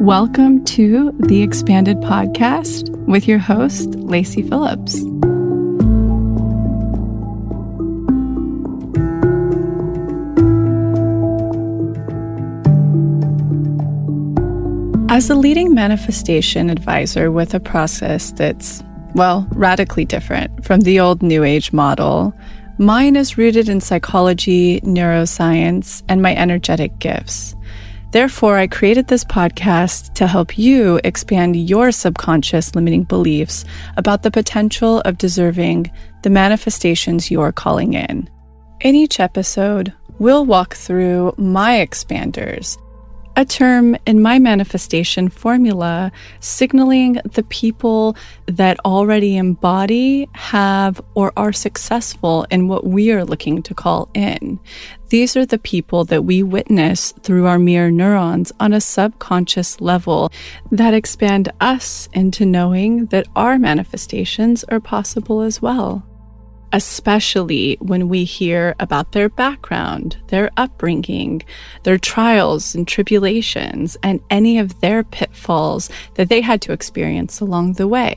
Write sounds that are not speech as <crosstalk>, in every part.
Welcome to the Expanded Podcast with your host, Lacy Phillips. As a leading manifestation advisor with a process that's, well, radically different from the old New Age model, mine is rooted in psychology, neuroscience, and my energetic gifts. Therefore, I created this podcast to help you expand your subconscious limiting beliefs about the potential of deserving the manifestations you're calling in. In each episode, we'll walk through my expanders a term in my manifestation formula signaling the people that already embody, have, or are successful in what we are looking to call in. These are the people that we witness through our mirror neurons on a subconscious level that expand us into knowing that our manifestations are possible as well especially when we hear about their background, their upbringing, their trials and tribulations, and any of their pitfalls that they had to experience along the way.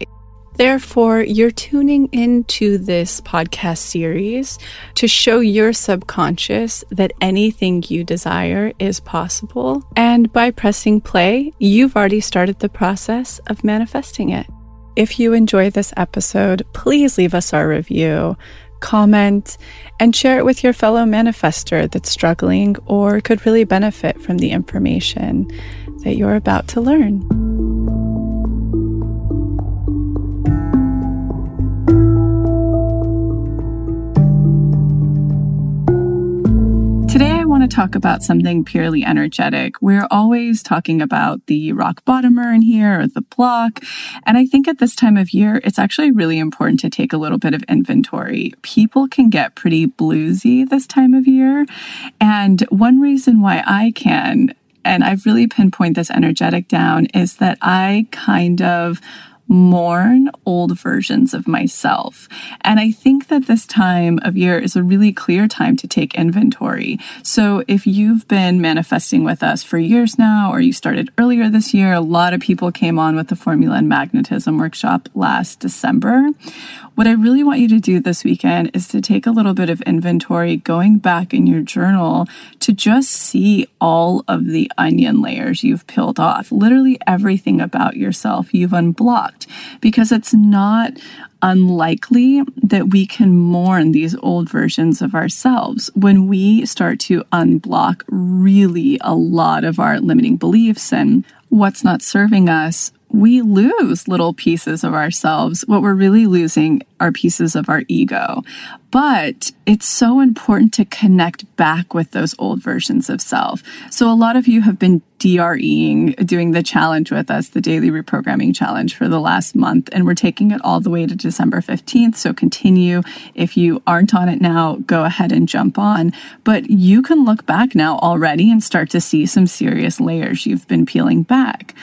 Therefore, you're tuning into this podcast series to show your subconscious that anything you desire is possible. And by pressing play, you've already started the process of manifesting it. If you enjoy this episode, please leave us our review, comment, and share it with your fellow manifester that's struggling or could really benefit from the information that you're about to learn. To talk about something purely energetic. We're always talking about the rock bottomer in here or the block. And I think at this time of year, it's actually really important to take a little bit of inventory. People can get pretty bluesy this time of year. And one reason why I can, and I've really pinpointed this energetic down, is that I kind of mourn old versions of myself. And I think that this time of year is a really clear time to take inventory. So if you've been manifesting with us for years now, or you started earlier this year, a lot of people came on with the Formula and Magnetism workshop last December. What I really want you to do this weekend is to take a little bit of inventory going back in your journal to just see all of the onion layers you've peeled off. Literally everything about yourself you've unblocked because it's not unlikely that we can mourn these old versions of ourselves when we start to unblock really a lot of our limiting beliefs and what's not serving us we lose little pieces of ourselves. What we're really losing are pieces of our ego. But it's so important to connect back with those old versions of self. So a lot of you have been DREing, doing the challenge with us, the daily reprogramming challenge for the last month, and we're taking it all the way to December 15th. So continue. If you aren't on it now, go ahead and jump on. But you can look back now already and start to see some serious layers you've been peeling back.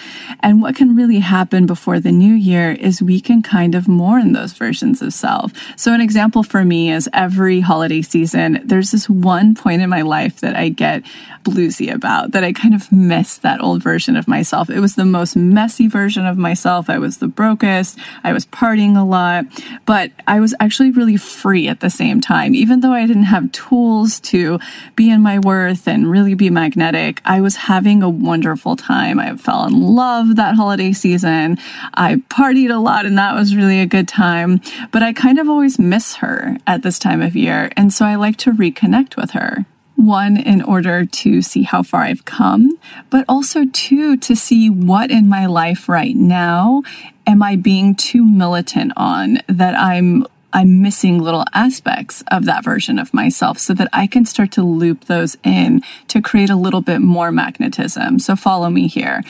And what can really happen before the new year is we can kind of mourn those versions of self. So an example for me is every holiday season, there's this one point in my life that I get bluesy about, that I kind of miss that old version of myself. It was the most messy version of myself. I was the brokest. I was partying a lot, but I was actually really free at the same time. Even though I didn't have tools to be in my worth and really be magnetic, I was having a wonderful time. I fell in love that holiday season. I partied a lot and that was really a good time, but I kind of always miss her at this time of year. And so I like to reconnect with her. One, in order to see how far I've come, but also two, to see what in my life right now am I being too militant on that I'm I'm missing little aspects of that version of myself so that I can start to loop those in to create a little bit more magnetism. So follow me here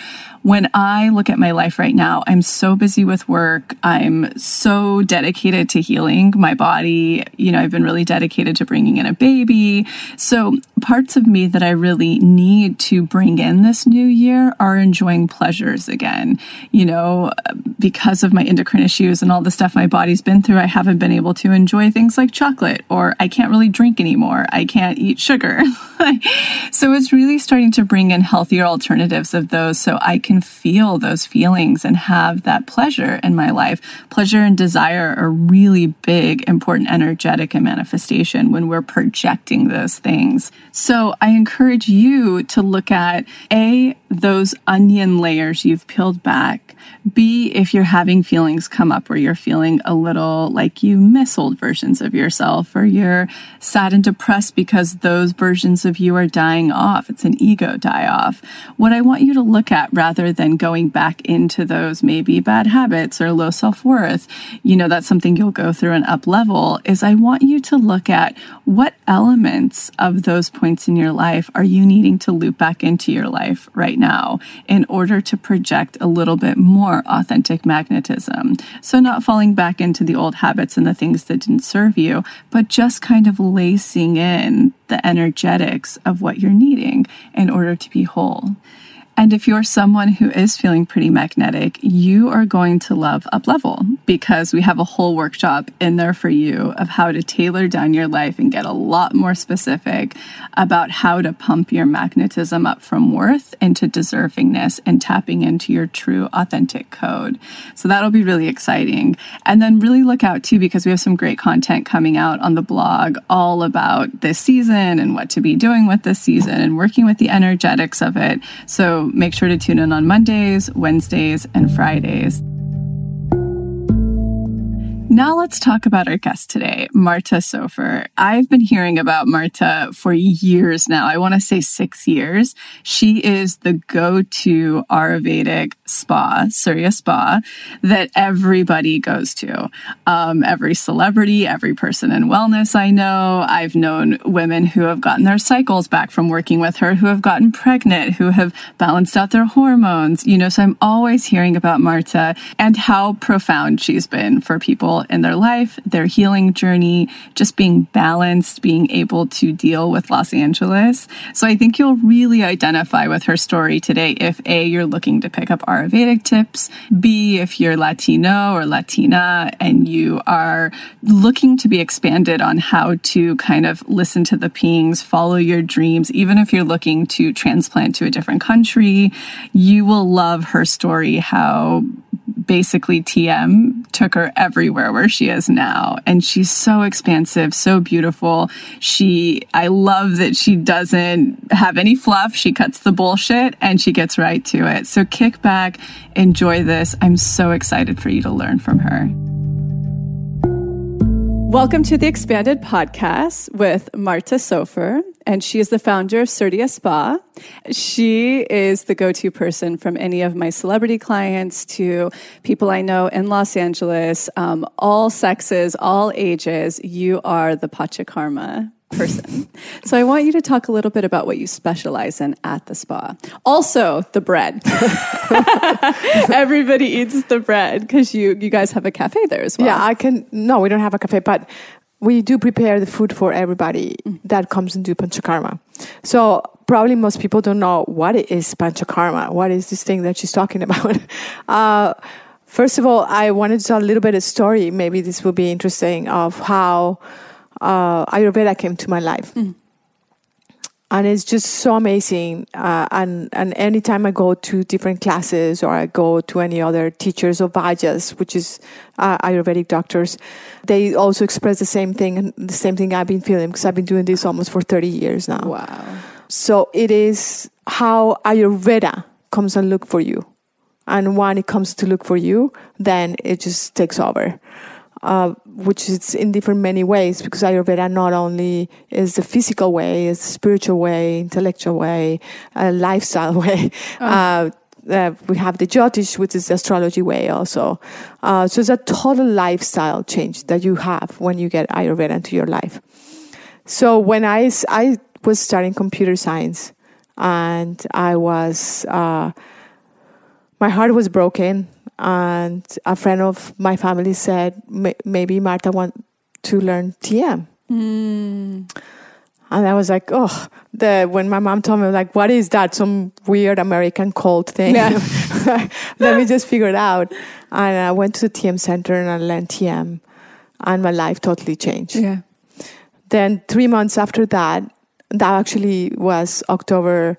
when I look at my life right now, I'm so busy with work. I'm so dedicated to healing my body. You know, I've been really dedicated to bringing in a baby. So, parts of me that I really need to bring in this new year are enjoying pleasures again. You know, because of my endocrine issues and all the stuff my body's been through, I haven't been able to enjoy things like chocolate, or I can't really drink anymore. I can't eat sugar. <laughs> so it's really starting to bring in healthier alternatives of those so I can feel those feelings and have that pleasure in my life. Pleasure and desire are really big, important, energetic and manifestation when we're projecting those things. So I encourage you to look at A, those onion layers you've peeled back. B, if you're having feelings come up where you're feeling a little like you miss old versions of yourself or you're sad and depressed because those versions of you are dying off. It's an ego die off. What I want you to look at rather than going back into those maybe bad habits or low self worth, you know, that's something you'll go through and up level, is I want you to look at what elements of those points in your life are you needing to loop back into your life right now in order to project a little bit more authentic magnetism. So, not falling back into the old habits and the things that didn't serve you, but just kind of lacing in the energetics of what you're needing in order to be whole. And if you're someone who is feeling pretty magnetic, you are going to love Uplevel because we have a whole workshop in there for you of how to tailor down your life and get a lot more specific about how to pump your magnetism up from worth into deservingness and tapping into your true authentic code. So that'll be really exciting. And then really look out too because we have some great content coming out on the blog all about this season and what to be doing with this season and working with the energetics of it. So make sure to tune in on Mondays, Wednesdays, and Fridays. Now let's talk about our guest today, Marta Soffer. I've been hearing about Marta for years now. I want to say six years. She is the go-to Ayurvedic spa, Surya Spa, that everybody goes to. Um, every celebrity, every person in wellness I know. I've known women who have gotten their cycles back from working with her, who have gotten pregnant, who have balanced out their hormones. You know, so I'm always hearing about Marta and how profound she's been for people in their life, their healing journey, just being balanced, being able to deal with Los Angeles. So I think you'll really identify with her story today if A, you're looking to pick up Ayurvedic tips, B, if you're Latino or Latina and you are looking to be expanded on how to kind of listen to the pings, follow your dreams, even if you're looking to transplant to a different country, you will love her story, how basically TM took her everywhere where she is now. And she's so expansive, so beautiful. She, I love that she doesn't have any fluff. She cuts the bullshit and she gets right to it. So kick back, enjoy this. I'm so excited for you to learn from her. Welcome to the Expanded Podcast with Marta Soffer, and she is the founder of Surya Spa. She is the go to person from any of my celebrity clients to people I know in Los Angeles, um, all sexes, all ages. You are the Panchakarma person. So I want you to talk a little bit about what you specialize in at the spa. Also, the bread. <laughs> Everybody eats the bread because you you guys have a cafe there as well. Yeah, I can. No, we don't have a cafe, but we do prepare the food for everybody that comes into Panchakarma. So probably most people don't know what is Panchakarma. What is this thing that she's talking <laughs> about? Uh, first of all, I wanted to tell a little bit of story. Maybe this will be interesting of how uh, Ayurveda came to my life. Mm. And it's just so amazing. Uh, and, and anytime I go to different classes or I go to any other teachers of Vaidyas, which is uh, Ayurvedic doctors, they also express the same thing and the same thing I've been feeling because I've been doing this almost for 30 years now. Wow. So it is how Ayurveda comes and look for you. And when it comes to look for you, then it just takes over uh, which is in different many ways because Ayurveda not only is the physical way, it's spiritual way, intellectual way, a lifestyle <laughs> way. Oh. Uh, uh, we have the Jyotish, which is the astrology way also. Uh, so it's a total lifestyle change that you have when you get Ayurveda into your life. So when I, I was studying computer science and I was, uh, my heart was broken and a friend of my family said maybe Marta want to learn TM. Mm. And I was like, oh, the when my mom told me, like, what is that? Some weird American cult thing. Yeah. <laughs> Let me just figure it out. And I went to the TM center and I learned TM. and my life totally changed. Yeah. Then three months after that, that actually was October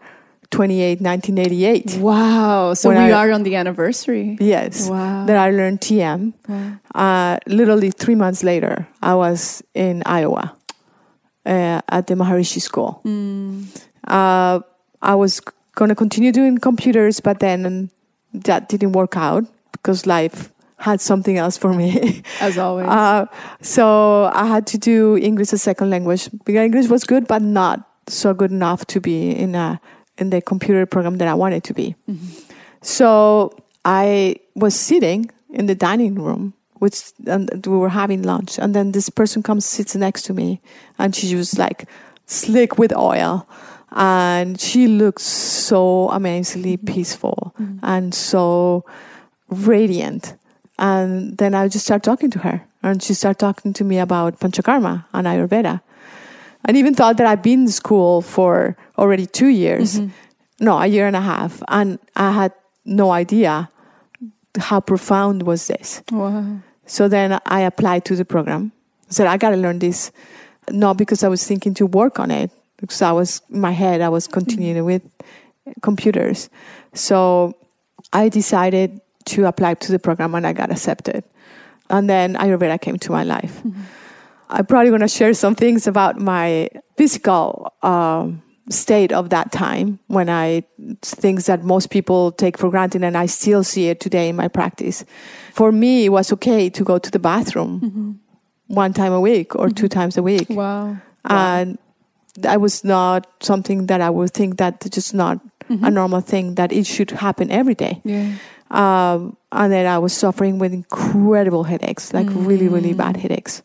28, 1988. Wow. So we I- are on the anniversary. Yes. Wow. That I learned TM. Wow. Uh, literally three months later, I was in Iowa uh, at the Maharishi School. Mm. Uh, I was going to continue doing computers, but then that didn't work out because life had something else for me. <laughs> As always. Uh, so I had to do English as second language. Because English was good, but not so good enough to be in a in the computer program that I wanted to be. Mm-hmm. So I was sitting in the dining room, which and we were having lunch, and then this person comes sits next to me, and she was like slick with oil, and she looked so amazingly mm-hmm. peaceful mm-hmm. and so radiant. And then I just start talking to her, and she started talking to me about Panchakarma and Ayurveda. And even thought that I'd been in school for already two years, mm-hmm. no, a year and a half, and I had no idea how profound was this. wow. So then I applied to the program. I said, I got to learn this. Not because I was thinking to work on it, because I was, in my head, I was continuing mm-hmm. with computers. So I decided to apply to the program and I got accepted. And then Ayurveda came to my life. Mm-hmm. I'm probably going to share some things about my physical um, state of that time when I things that most people take for granted, and I still see it today in my practice. For me, it was okay to go to the bathroom one time a week or two times a week, Wow. and that was not something that I would think that just not a normal thing that it should happen every day. Yeah. Um, and then I was suffering with incredible headaches, like really, really bad headaches.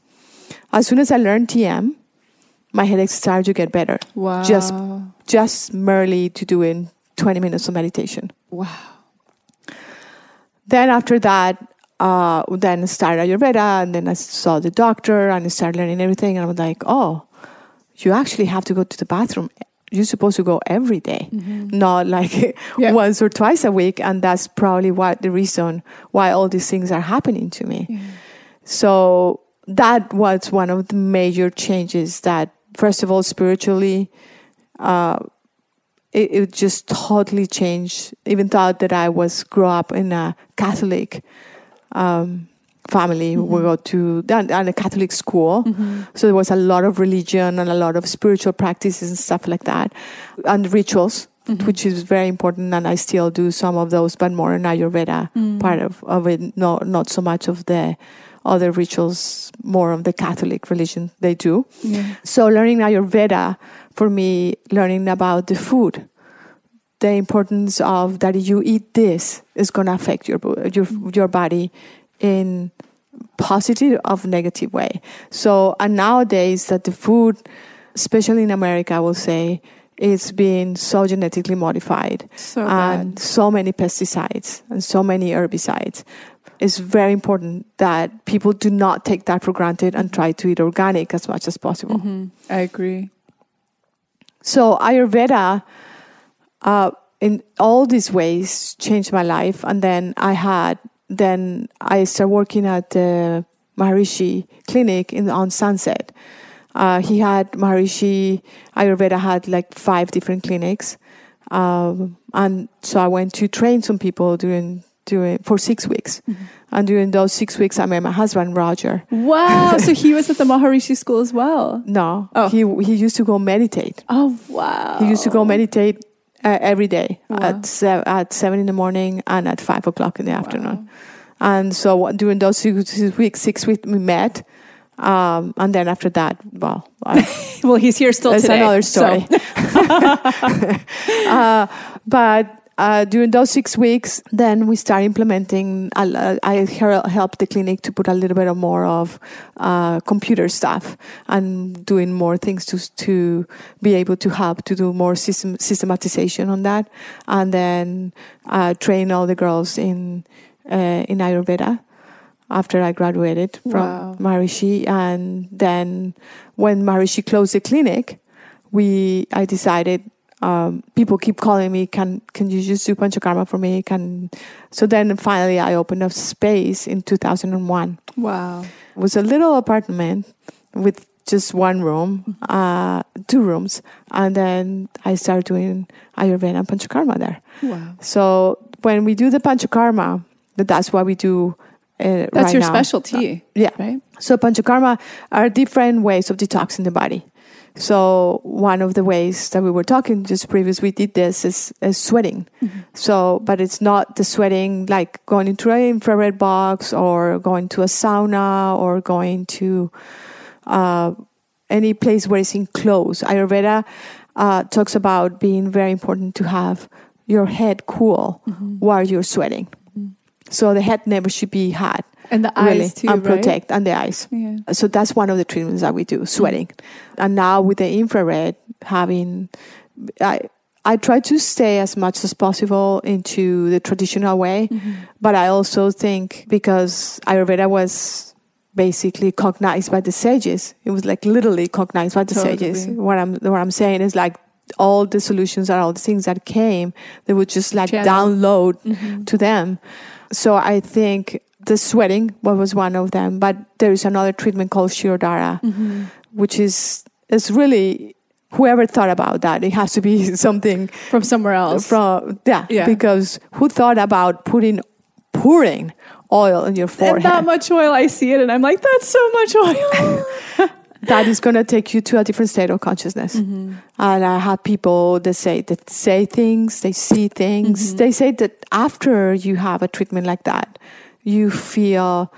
As soon as I learned TM, my headaches started to get better. Wow. Just, just merely to doing 20 minutes of meditation. wow. Then after that, uh, then I started Ayurveda, and then I saw the doctor, and I started learning everything. And I was like, oh, you actually have to go to the bathroom. You're supposed to go every day, not like <laughs> Yeah. once or twice a week. And that's probably what the reason why all these things are happening to me. So that was one of the major changes that, first of all, spiritually, uh, it, it just totally changed. Even thought that I was grow up in a Catholic um, family. We go to and, and a Catholic school, so there was a lot of religion and a lot of spiritual practices and stuff like that, and rituals. Which is very important, and I still do some of those, but more in Ayurveda part of, of it, not not so much of the other rituals, more of the Catholic religion they do. Yeah. So learning Ayurveda for me, learning about the food, the importance of that you eat this is going to affect your your your body in positive of negative way. So and nowadays that the food, especially in America, I will say, is being so genetically modified So and so many pesticides and so many herbicides. It's very important that people do not take that for granted and try to eat organic as much as possible. Mhm. I agree. So Ayurveda, uh, in all these ways, changed my life. And then I had, then I started working at the Maharishi Clinic in on Sunset. Uh, he had Maharishi Ayurveda had like five different clinics, um, and so I went to train some people during during for six weeks. And during those six weeks, I met my husband Roger. Wow. so he was at the Maharishi school as well. No, Oh. he he used to go meditate. Oh wow. He used to go meditate uh, every day Wow. at se- at seven in the morning and at five o'clock in the afternoon. And so during those six, six weeks, six weeks we met, um, and then after that, well, I, <laughs> Well, he's here still that's today. another so- story. <laughs> <laughs> uh, but uh, during those six weeks, then we start implementing. Uh, I hel- helped the clinic to put a little bit of more of uh, computer stuff and doing more things to to be able to help to do more system systematization on that, and then uh, train all the girls in uh, in Ayurveda after I graduated from Wow. Maharishi. And then when Maharishi closed the clinic, we I decided um, people keep calling me, can can you just do Panchakarma for me? Can so then finally I opened up space in 2001. Wow. It was a little apartment with just one room, uh, two rooms, and then I started doing Ayurveda and Panchakarma there. Wow. So when we do the Panchakarma, that's what we do. Uh, That's right your now. specialty. Yeah. Right? So panchakarma are different ways of detoxing the body. So one of the ways that we were talking just previous we did this is, is sweating. So, but it's not the sweating like going into an infrared box or going to a sauna or going to uh, any place where it's enclosed. Ayurveda uh, talks about being very important to have your head cool while you're sweating. So the head never should be hot And the really, eyes too, and right? protect and the eyes. Yeah. So that's one of the treatments that we do, sweating. And now with the infrared, having, I I try to stay as much as possible into the traditional way, Mm-hmm. but I also think because Ayurveda was basically cognized by the sages, it was like literally cognized by the sages. What I'm what I'm saying is like all the solutions and all the things that came, they would just like Channel. download Mm-hmm. to them. So I think the sweating what was one of them, but there is another treatment called Shirodhara, Mm-hmm. which is is really whoever thought about that. It has to be <laughs> something From somewhere else. from yeah, Yeah. because who thought about putting pouring oil in your and forehead? that much oil, I see it and I'm like, that's so much oil. <laughs> that is going to take you to a different state of consciousness. Mm-hmm. And I have people that say that say things, they see things. Mm-hmm. They say that after you have a treatment like that, you feel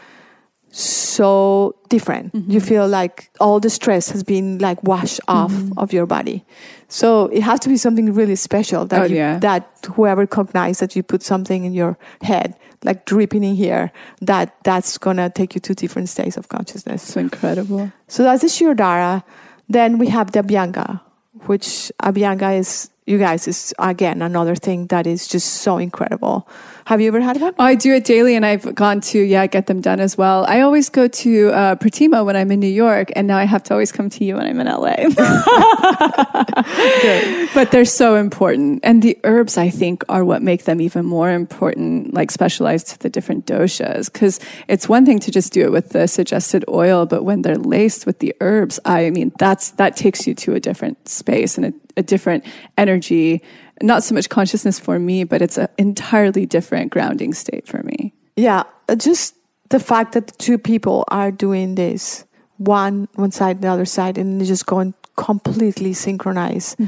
so different. Mm-hmm. You feel like all the stress has been like washed off Mm-hmm. of your body. So it has to be something really special that Oh, you, yeah. that whoever cognized that you put something in your head, like dripping in here, that that's gonna take you to different states of consciousness. so incredible. So that's the Shirodhara. Then we have the Abhyanga, which Abhyanga is, you guys, is again another thing that is just so incredible. Have you ever had one? I do it daily, and I've gone to yeah get them done as well. I always go to uh, Pratima when I'm in New York, and now I have to always come to you when I'm in LA. <laughs> but they're so important, and the herbs I think are what make them even more important, like specialized to the different doshas. Because it's one thing to just do it with the suggested oil, but when they're laced with the herbs, I mean that's that takes you to a different space and a, a different energy. Not so much consciousness for me, but it's an entirely different grounding state for me. Yeah, just the fact that the two people are doing this, one one side, the other side, and just going completely synchronized,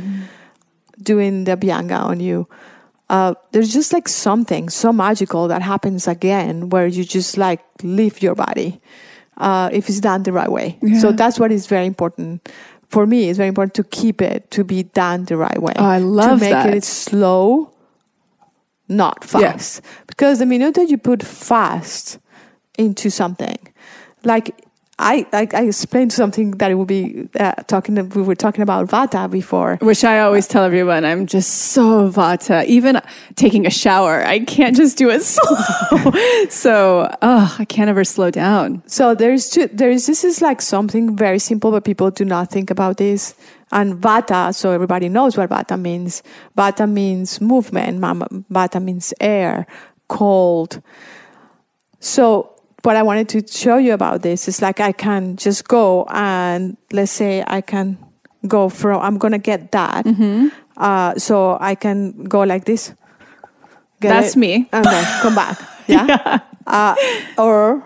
doing the Abhyanga on you. Uh, there's just like something so magical that happens again where you just like leave your body uh, if it's done the right way. So that's what is very important. For me, it's very important to keep it to be done the right way. Oh, I love to make that. it slow, not Yeah. fast. Because the minute that you put fast into something, like I, I, I explained something that it would be uh, talking. We were talking about Vata before. Which I always tell everyone, I'm just so vata. Even taking a shower, I can't just do it <laughs> slow. so, oh, I can't ever slow down. So there's two, there is this is like something very simple, but people do not think about this. And Vata, so everybody knows what Vata means. Vata means movement. Vata means air, cold. So what I wanted to show you about this is like I can just go and let's say I can go from I'm gonna get that. Uh, so I can go like this. That's it, me. And then come back. <laughs> Yeah. Uh, or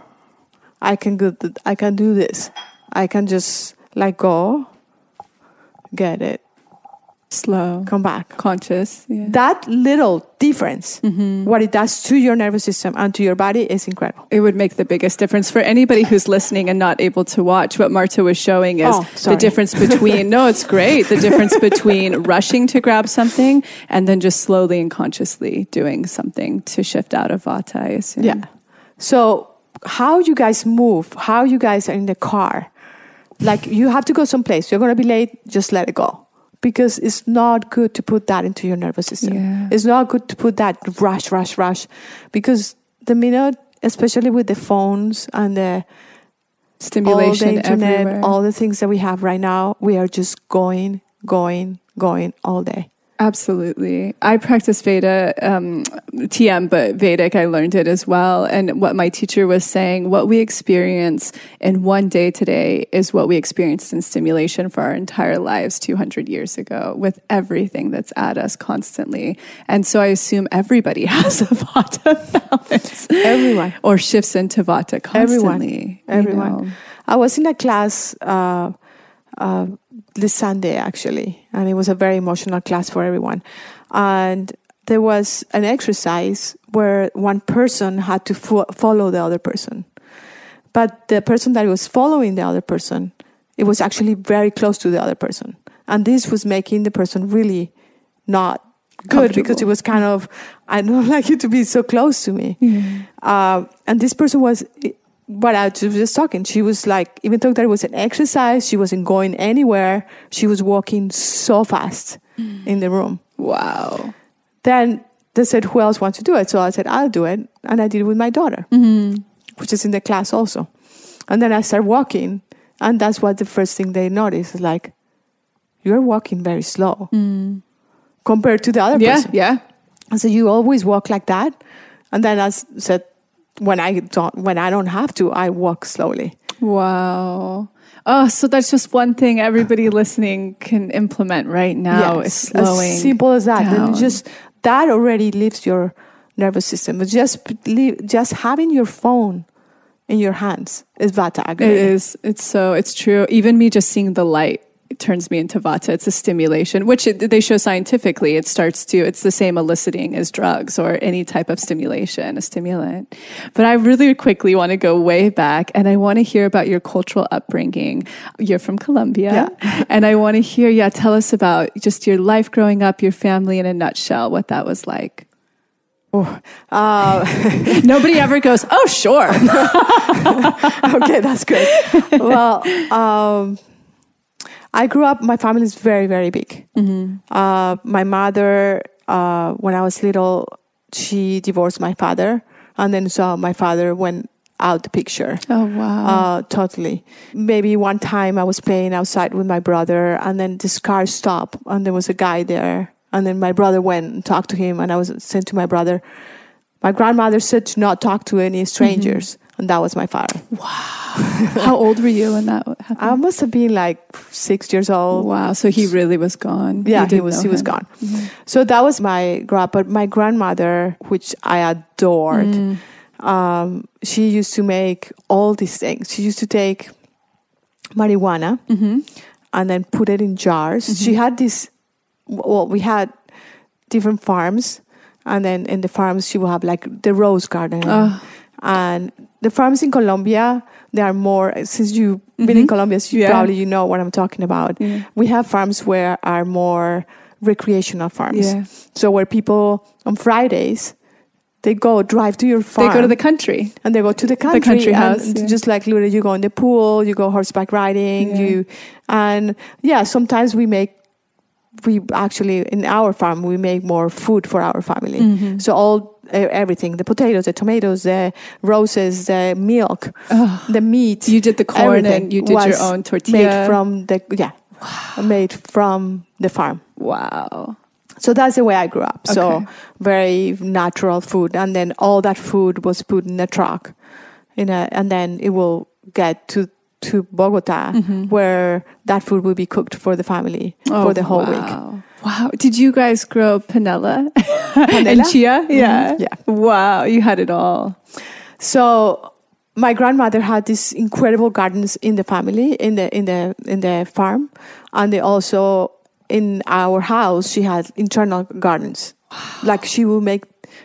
I can go. th- I can do this. I can just like go, get it, Slow, come back. conscious. Yeah. That little difference, mm-hmm. what it does to your nervous system and to your body, is incredible. It would make the biggest difference for anybody who's listening and not able to watch. What Marta was showing is Oh, the difference between, no, it's great. The difference between <laughs> rushing to grab something and then just slowly and consciously doing something to shift out of vata, I assume. Yeah. So how you guys move, how you guys are in the car, like you have to go someplace. You're gonna be late. Just let it go. Because it's not good to put that into your nervous system. Yeah. It's not good to put that rush, rush, rush. Because the minute, especially with the phones and the Stimulation all the internet, everywhere. all the things that we have right now, we are just going, going, going all day. Absolutely. I practice Veda, um, TM, but Vedic, I learned it as well. And what my teacher was saying, what we experience in one day today is what we experienced in stimulation for our entire lives 200 years ago with everything that's at us constantly. And so I assume everybody <laughs> has a Vata balance. Everyone. Or shifts into Vata constantly. Everyone. Everyone. I was in a class, uh, uh, this Sunday actually, and it was a very emotional class for everyone. And there was an exercise where one person had to fo- follow the other person, but the person that was following the other person, it was actually very close to the other person, and this was making the person really not good because it was kind of I don't <laughs> like you to be so close to me, uh, and this person was but I was just talking. She was like, even though that was an exercise, she wasn't going anywhere. She was walking so fast mm. in the room. Wow. Then they said, who else wants to do it? So I said, I'll do it. And I did it with my daughter, mm-hmm. which is in the class also. And then I started walking. And that's what the first thing they noticed is like, you're walking very slow mm. compared to the other yeah, person. Yeah. And so you always walk like that. And then I said, when I don't when I don't have to, I walk slowly. Wow. Oh, so that's just one thing everybody listening can implement right now yes, is slowing. As simple as that. Down. Then just that already lifts your nervous system. But just just having your phone in your hands is vata. It is. It's so. It's true. Even me just seeing the light it turns me into vata. It's a stimulation, which it, they show scientifically. It starts to, it's the same eliciting as drugs or any type of stimulation, a stimulant. But I really quickly want to go way back and I want to hear about your cultural upbringing. You're from Colombia. Yeah. <laughs> and I want to hear, yeah, tell us about just your life growing up, your family in a nutshell, what that was like. Oh, uh, <laughs> Nobody ever goes, oh, sure. <laughs> okay, that's good. Well, um, I grew up, my family is very, very big. Mm-hmm. Uh, my mother, uh, when I was little, she divorced my father. And then so my father went out the picture. Oh, wow. Uh, totally. Maybe one time I was playing outside with my brother and then this car stopped and there was a guy there. And then my brother went and talked to him and I was sent to my brother, my grandmother said to not talk to any strangers. Mm-hmm and that was my father. Wow. <laughs> How old were you when that happened? I must have been like six years old. Wow. So he really was gone. Yeah, he was. He him. was gone. Mm-hmm. So that was my grandpa. But my grandmother, which I adored, mm. um, she used to make all these things. She used to take marijuana mm-hmm. and then put it in jars. Mm-hmm. She had this. Well, we had different farms, and then in the farms she would have like the rose garden. Oh. And the farms in Colombia, they are more, since you've mm-hmm. been in mm-hmm. Colombia, so you yeah. probably you know what I'm talking about. Yeah. We have farms where are more recreational farms. Yeah. So where people on Fridays, they go drive to your farm. They go to the country. And they go to the country. The country house. Yeah. Just like literally you go in the pool, you go horseback riding, you, and yeah, sometimes we make we actually in our farm we make more food for our family mm-hmm. so all everything the potatoes the tomatoes the roses the milk oh, the meat you did the corn and you did your own tortilla made from the yeah wow. made from the farm wow so that's the way I grew up. Okay. So very natural food, and then all that food was put in a truck, in a, and then it will get to to Bogota, mm-hmm. where that food will be cooked for the family oh, for the whole wow. week. Wow. Did you guys grow panela, <laughs> panela? and chia? Mm-hmm. Yeah. Yeah. Wow. You had it all. So my grandmother had these incredible gardens in the family, in the in the in the farm, and they also in our house she had internal gardens. Wow. Like she will make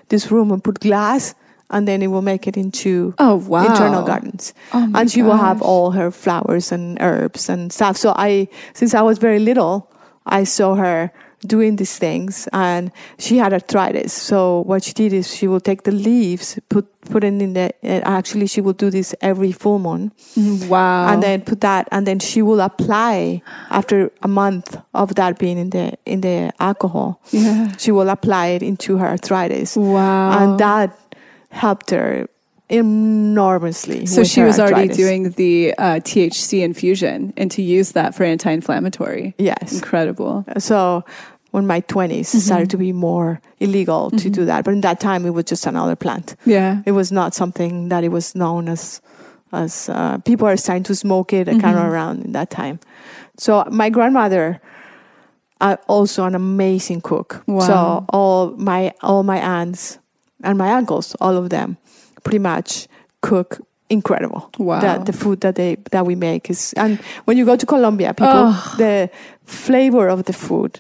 this room and put glass and then it will make it into oh wow internal gardens oh and she gosh. will have all her flowers and herbs and stuff so i since i was very little i saw her doing these things and she had arthritis. So what she did is she will take the leaves put put it in the actually she will do this every full moon. Mm, wow. And then put that and then she will apply after a month of that being in the in the alcohol. Yeah. She will apply it into her arthritis. Wow. And that helped her enormously. So she was arthritis. already doing the uh, THC infusion and to use that for anti-inflammatory. Yes, incredible. So when my 20s it started to be more illegal to do that. But in that time, it was just another plant. Yeah. It was not something that it was known as as uh, people are starting to smoke it kind of around in that time. So my grandmother, uh, also an amazing cook. Wow. So all my all my aunts and my uncles, all of them, pretty much cook incredible. Wow. That the food that they that we make is, and when you go to Colombia, people Oh. the flavor of the food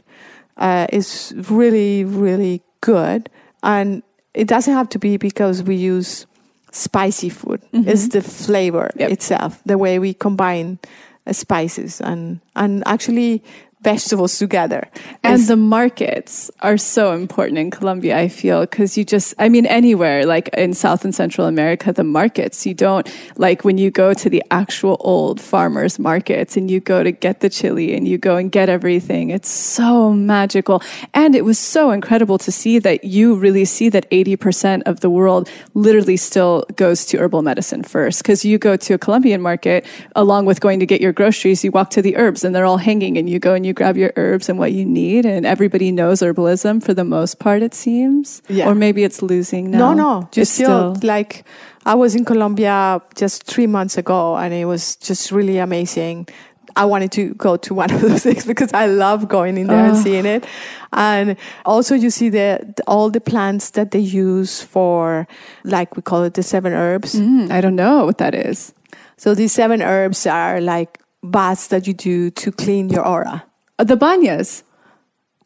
uh, is really really good, and it doesn't have to be because we use spicy food. It's the flavor Yep. itself, the way we combine uh, spices and and actually vegetables together. And the markets are so important in Colombia, I feel, because you just, I mean, anywhere like in South and Central America, the markets, you don't, like when you go to the actual old farmers markets and you go to get the chili and you go and get everything, it's so magical. And it was so incredible to see that you really see that 80% of the world literally still goes to herbal medicine first. Because you go to a Colombian market, along with going to get your groceries, you walk to the herbs and they're all hanging and you go and you grab your herbs and what you need. And everybody knows herbalism for the most part, it seems. Yeah. Or maybe it's losing now. No, no, just still, like I was in Colombia just three months ago, and it was just really amazing. I wanted to go to one of those <laughs> things because I love going in there and Oh. seeing it, and also you see the, the- all the plants that they use for, like we call it the seven herbs. Mm, I don't know what that is. So these seven herbs are like baths that you do to clean your aura. Uh, The banyas.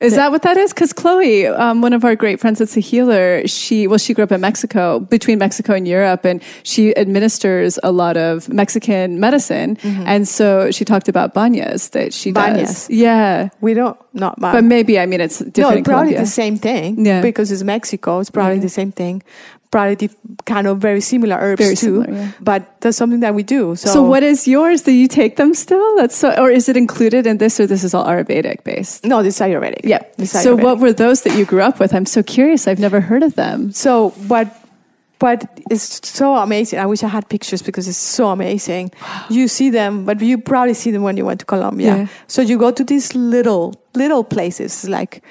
Is that what that is? Because Chloe, um, one of our great friends that's a healer, she, well, she grew up in Mexico, between Mexico and Europe, and she administers a lot of Mexican medicine. And so she talked about banyas that she does. Mm-hmm. Banyas. Yeah. We don't not much. But maybe, I mean, it's different no, probably the same thing. Yeah. Because it's Mexico, it's probably the same thing. Probably kind of very similar herbs Very too. similar, yeah. But that's something that we do. So, So, what is yours? Do you take them still? That's so, or is it included in this, or this is all Ayurvedic based? No, this is Ayurvedic. Yeah. This is So, what were those that you grew up with? I'm so curious. I've never heard of them. So what But it's so amazing. I wish I had pictures because it's so amazing. <gasps> You see them, but you probably see them when you went to Colombia. Yeah. So you go to these little little places like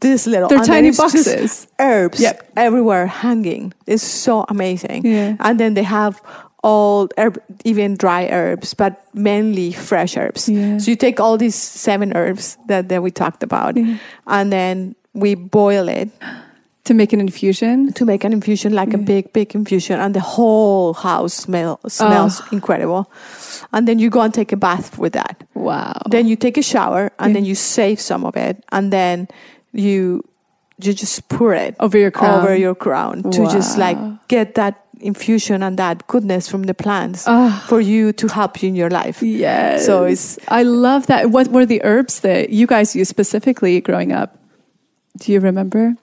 this little They're tiny then it's just boxes. herbs Yep. everywhere hanging. It's so amazing. Yeah. And then they have all herb, even dry herbs, but mainly fresh herbs. Yeah. So you take all these seven herbs that, that we talked about, and then we boil it <gasps> To make an infusion? to make an infusion, like a big, big infusion, and the whole house smell smells incredible. And then you go and take a bath with that. Wow. Then you take a shower, and then you save some of it, and then you you just pour it Over your crown. over your crown to just like get that infusion and that goodness from the plants Ah. for you to help you in your life. Yes. So it's- I love that. What were the herbs that you guys used specifically growing up? Do you remember?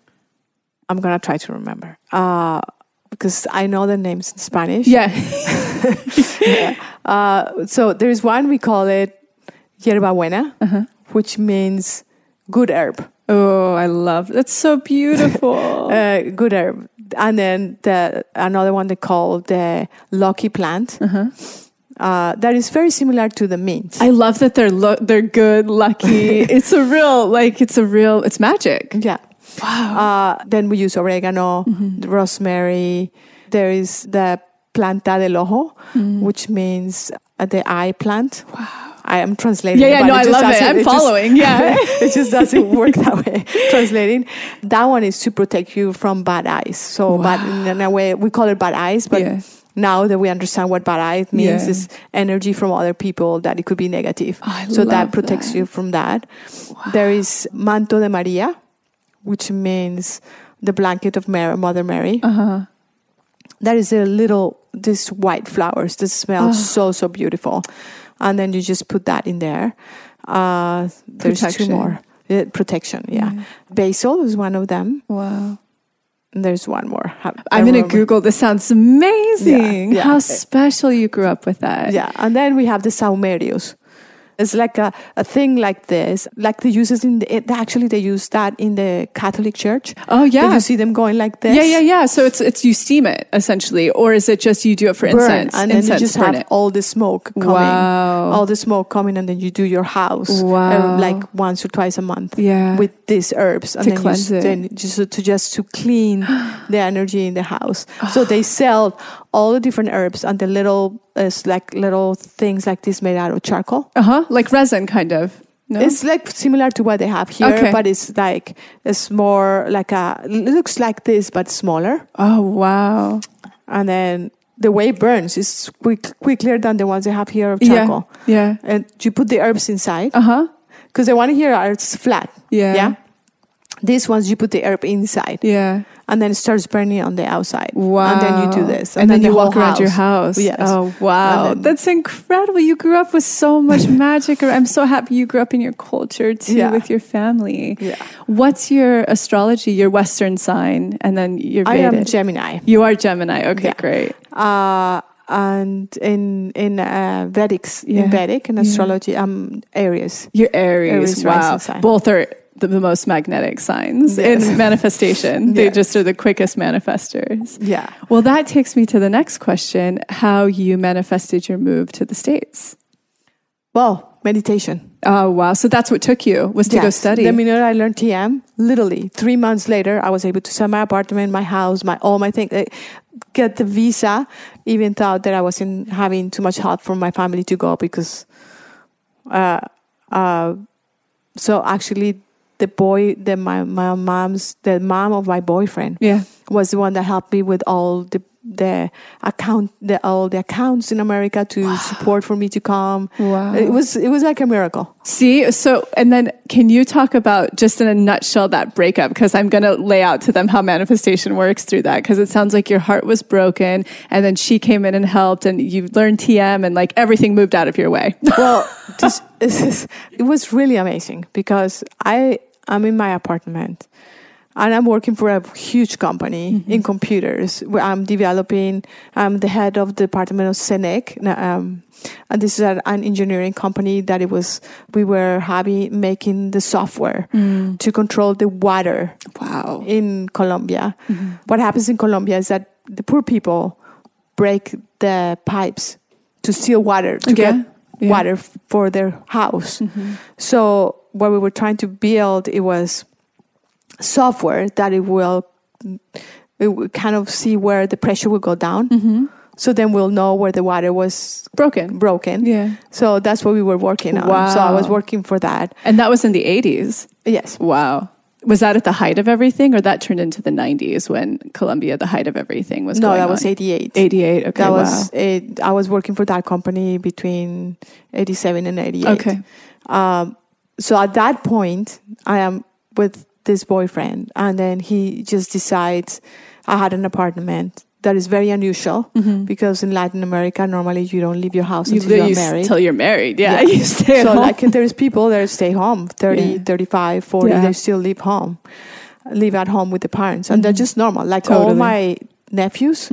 I'm gonna try to remember uh, because I know the names in Spanish. Yeah. <laughs> Uh, so there's one we call it yerba buena, Uh-huh. which means good herb. Oh, I love That's so beautiful. <laughs> Uh, good herb. And then the another one they call the lucky plant. uh that is very similar to the mint. I love that they're lo- they're good, lucky. <laughs> it's a real like it's a real it's magic. yeah. Wow. Uh, then we use oregano, Mm-hmm. rosemary. There is the planta del ojo, Mm. which means uh, the eye plant. Wow. I am translating. Yeah, yeah, but no, I love it. I'm just- following. Yeah. <laughs> it just doesn't <laughs> work that way. Translating that one is to protect you from bad eyes. So, bad in a way we call it bad eyes, but Yeah. now that we understand what bad eyes means Yeah. is energy from other people that it could be negative. I so that protects that. you from that. There is manto de Maria, which means the blanket of Mary, Mother Mary. Uh-huh. That is a little these white flowers that smell Oh. so so beautiful, and then you just put that in there. Uh, there's Protection. two more. Uh, protection, yeah. Basil is one of them. Wow. And there's one more. I I'm going to. Google. This sounds amazing. Yeah, yeah. How special you grew up with that. Yeah, and then we have the sahumerios, It's like a, a thing like this, like they use it in the, it, actually they use that in the Catholic Church. Oh, yeah. You see them going like this? Yeah, yeah, yeah. So it's it's you steam it essentially, or is it just you do it for Burn, incense? and then incense, you just have it. all the smoke coming, Wow. all the smoke coming, and then you do your house, Wow. uh, like once or twice a month, Yeah. with these herbs, and To then cleanse you, it. then just to just to clean the energy in the house. so <gasps> they sell all the different herbs and the little, it's like little things like this made out of charcoal. Uh huh. Like resin, kind of. No. It's like similar to what they have here, Okay. but it's like it's more like a it looks like this but smaller. oh wow. And then the way it burns is quick, quicker than the ones they have here of Yeah. charcoal. Yeah. And you put the herbs inside Uh huh. because the one here are it's flat. Yeah. Yeah. These ones you put the herb inside Yeah. And then it starts burning on the outside. Wow. And then you do this. And, then, the you walk around your house. Yes. Oh, wow. Then- That's incredible. You grew up with so much <laughs> magic. I'm so happy you grew up in your culture too Yeah. with your family. Yeah. What's your astrology, your Western sign, and then your I Vedic? am Gemini. You are Gemini. Okay, Yeah. great. Uh, and in in uh, Vedics, Yeah. in Vedic and Yeah. astrology, I'm Aries. Your Aries. Aries wow. Both are the, the most magnetic signs Yes. in <laughs> manifestation. They just are the quickest manifestors. Yeah. Well, that takes me to the next question how you manifested your move to the States. Well, meditation. Oh, wow. So that's what took you was to go Yes. study. The minute I learned TM, literally three months later, I was able to sell my apartment, my house, my all my things, get the visa. Even thought that I wasn't having too much help from my family to go because, uh, uh, so actually, the boy, the my my mom's the mom of my boyfriend yeah. was the one that helped me with all the the account the all the accounts in America to support for me to come. Wow. It was it was like a miracle. See, so, and then can you talk about just in a nutshell that breakup? Because I'm going to lay out to them how manifestation works through that. Because it sounds like your heart was broken and then she came in and helped and you learned TM and like everything moved out of your way. <laughs> well, this it was really amazing because I I am in my apartment and I'm working for a huge company in computers where I'm developing. I'm the head of the department of Senec. Um, and this is an, an engineering company that it was, we were having, making the software to control the water wow. in Colombia. What happens in Colombia is that the poor people break the pipes to steal water to Yeah. get Yeah. Mm-hmm. water f- for their house. So what we were trying to build it was software that it will it will kind of see where the pressure will go down. Mm-hmm. So then we'll know where the water was Broken. broken. Yeah. So that's what we were working on. So I was working for that. And that was in the 80s. Yes. Wow. Was that at the height of everything or that turned into the 90s when Colombia the height of everything was No, going that was on? 88. 88. Okay. that wow. was it, I was working for that company between 87 and 88. Okay. Um, so at that point, I am with this boyfriend, and then he just decides I had an apartment that is very unusual because in Latin America, normally you don't leave your house Mm-hmm. Until you you're married. Till you're married. Yeah. Yeah. <laughs> You stay so home. like there's people that stay home 30 Yeah. 35 40 Yeah. they still live home live at home with the parents and they're just normal like all Mm-hmm. My nephews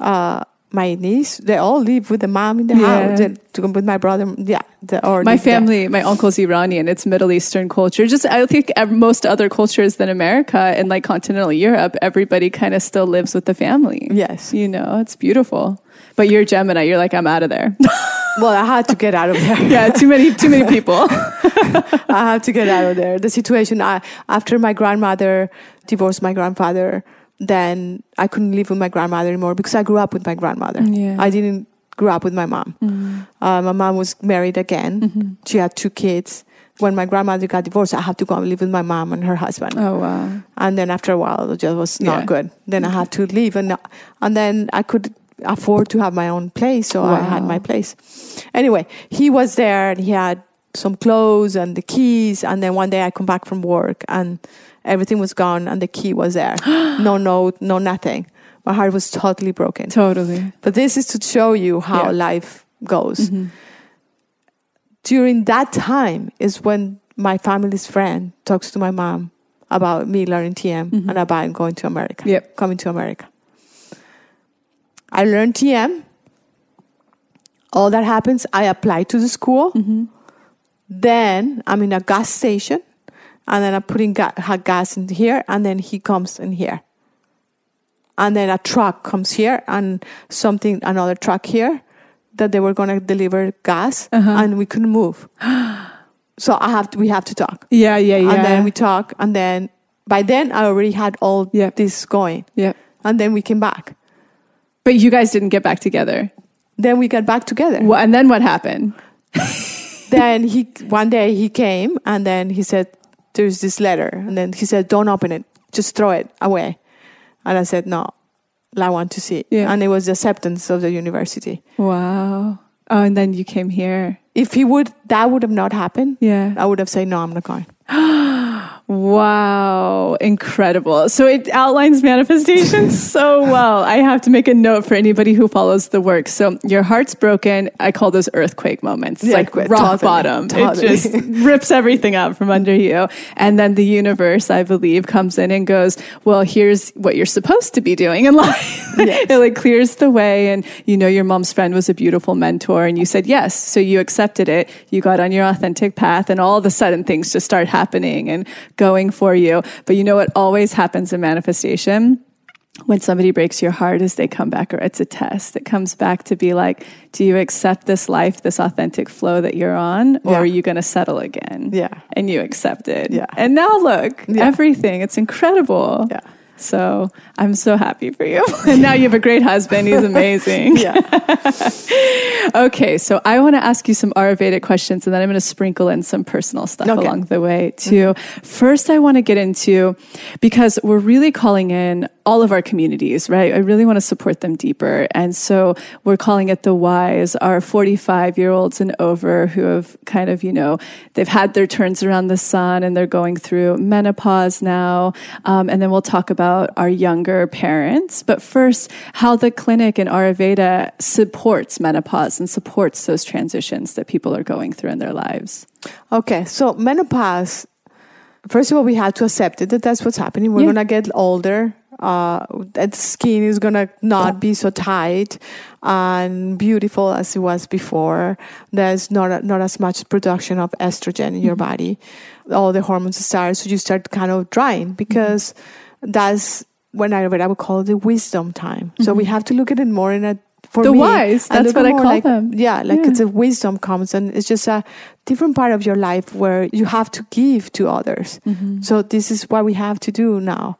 uh my niece they all live with the mom in the Yeah. house to with my brother yeah the, or my there. family, my uncle's Iranian. It's Middle Eastern culture. Just I think most other cultures than America and like continental Europe, everybody kind of still lives with the family. yes You know, it's beautiful. But you're Gemini. You're like, I'm out of there. <laughs> well i had to get out of there <laughs> yeah, too many, too many people. <laughs> i had to get out of there the situation I, after my grandmother divorced my grandfather then i couldn't live with my grandmother anymore because i grew up with my grandmother Yeah. i didn't grow up with my mom Uh, my mom was married again. She had two kids. When my grandmother got divorced, I had to go and live with my mom and her husband. Oh wow. And then after a while, it just was not Yeah. good. Then I had to leave, and and then I could afford to have my own place, so I had my place. Anyway, he was there, and he had some clothes and the keys. And then one day, I come back from work, and everything was gone, and the key was there. <gasps> no note, no nothing. My heart was totally broken. Totally. But this is to show you how Yeah. life goes. Mm-hmm. During that time is when my family's friend talks to my mom about me learning TM mm-hmm. and about going to America, Yep. coming to America. I learned TM. All that happens, I apply to the school. Mm-hmm. Then I'm in a gas station, and then I'm putting ga- gas in here, and then he comes in here. And then a truck comes here, and something, another truck here, that they were going to deliver gas, uh-huh. and we couldn't move. <gasps> so I have to, we have to talk. Yeah, yeah, yeah. And then we talk, and then by then I already had all Yep. this going. yeah. And then we came back. But you guys didn't get back together. Then we got back together. Well, and then what happened? <laughs> then he one day he came and then he said, "There's this letter," and then he said, "Don't open it, just throw it away." And I said, "No, I want to see." Yeah. And it was the acceptance of the university. Wow. Oh, and then you came here. If he would, that would have not happened. Yeah. I would have said, "No, I'm not going." <gasps> Wow, incredible. So it outlines manifestation <laughs> so well. I have to make a note for anybody who follows the work. So your heart's broken. I call those earthquake moments. It's Yeah, like totally, rock bottom. totally. It just <laughs> rips everything out from under you. And then the universe, I believe, comes in and goes, well, here's what you're supposed to be doing in <laughs> life. Yes. it like clears the way. And you know, your mom's friend was a beautiful mentor and you said yes. So you accepted it. You got on your authentic path and all of a sudden things just start happening and going for you. But you know what always happens in manifestation? When somebody breaks your heart is they come back or it's a test. It comes back to be like, do you accept this life, this authentic flow that you're on, or Yeah. are you going to settle again? Yeah. And you accept it. Yeah. And now look, Yeah. everything. It's incredible. Yeah. So I'm so happy for you. <laughs> and now you have a great husband. He's amazing. <laughs> Yeah. <laughs> Okay, so I want to ask you some Ayurvedic questions and then I'm going to sprinkle in some personal stuff Okay. along the way too. First, I want to get into because we're really calling in all of our communities, right? I really want to support them deeper. And so we're calling it the wise, our 45 year olds and over who have kind of, you know, they've had their turns around the sun and they're going through menopause now. Um, and then we'll talk about our younger parents. But first, how the clinic in Ayurveda supports menopause and supports those transitions that people are going through in their lives. Okay, so menopause. First of all, we have to accept it that that's what's happening. We're Yeah. gonna get older. Uh, that skin is gonna not be so tight and beautiful as it was before. There's not not as much production of estrogen in your body. All the hormones start, so you start kind of drying because that's when I read I would call it the wisdom time. So we have to look at it more in a for The me, wise, that's what I call like, them. Yeah, like Yeah. it's a wisdom comes and it's just a different part of your life where you have to give to others. Mm-hmm. So this is what we have to do now.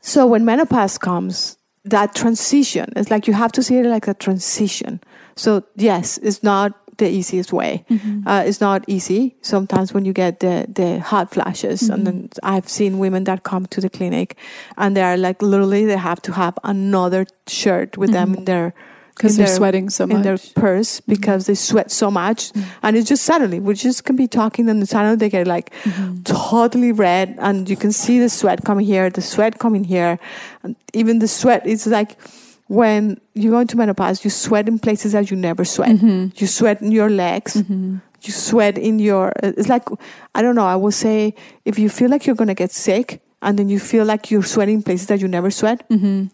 So when menopause comes, that transition, it's like you have to see it like a transition. So yes, it's not the easiest way. Mm-hmm. Uh, it's not easy. Sometimes when you get the, the hot flashes, and then Mm-hmm. I've seen women that come to the clinic and they are like literally they have to have another shirt with them in their Because they're their- sweating so much in their much. Mm-hmm. purse because they sweat so much and it's just suddenly we just can be talking and suddenly they get like Mm-hmm. totally red and you can see the sweat coming here the sweat coming here and even the sweat is like when you go into menopause you sweat in places that you never sweat. Mm-hmm. you sweat in your legs. Mm-hmm. You sweat in your uh, it's like i don't know i will say if you feel like you're gonna get sick and then you feel like you're sweating in places that you never sweat mm-hmm.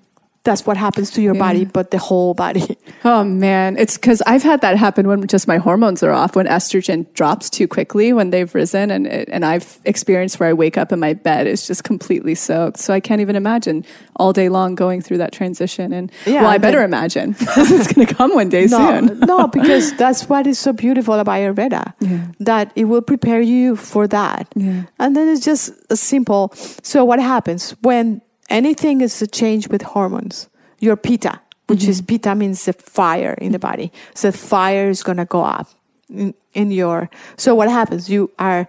That's what happens to your. Yeah. body but the whole body <laughs> Oh man, it's because I've had that happen when just my hormones are off, when estrogen drops too quickly when they've risen, and it, and I've experienced where I wake up and my bed is just completely soaked. So I can't even imagine all day long going through that transition. And Yeah, well, I better imagine <laughs> because it's going to come one day <laughs> no, soon. no, because that's what is so beautiful about Ayurveda. Yeah. That it will prepare you for that. Yeah. And then it's just a simple. So what happens when anything is a change with hormones? Your pitta, which is Mm-hmm. pitta means the fire in the body. So fire is gonna go up in, in your. So what happens? You are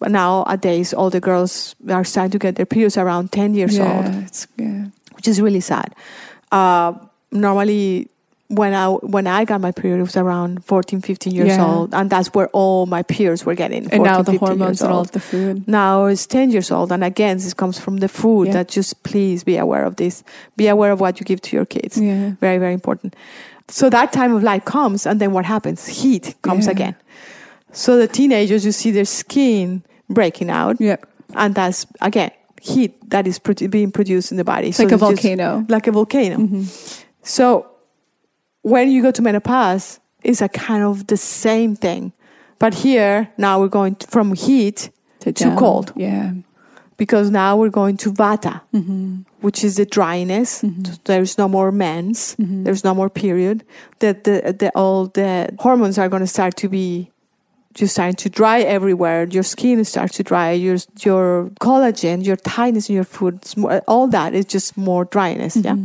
nowadays all the girls are starting to get their periods around ten years old yeah, it's, yeah. which is really sad. Uh, normally, when I when I got my period, it was around 14, 15 years Yeah. old, and that's where all my peers were getting. 14, And now the hormones and all the food. Now it's 10 years old, and again, this comes from the food. Yeah. That just please be aware of this. Be aware of what you give to your kids. Yeah. Very, very important. So that time of life comes, and then what happens? Heat comes Yeah. again. So the teenagers, you see their skin breaking out, Yep. and that's again heat that is being produced in the body. It's like a just volcano. Mm-hmm. like a volcano. So when you go to menopause, it's a kind of the same thing. But here now we're going to, from heat to, down. cold Yeah. because now we're going to vata, mm-hmm. which is the dryness. Mm-hmm. There's no more mens. Mm-hmm. There's no more period. That the, the all the hormones are going to start to be just starting to dry everywhere. Your skin starts to dry. Your your collagen, your tightness in your food, all that is just more dryness. Yeah.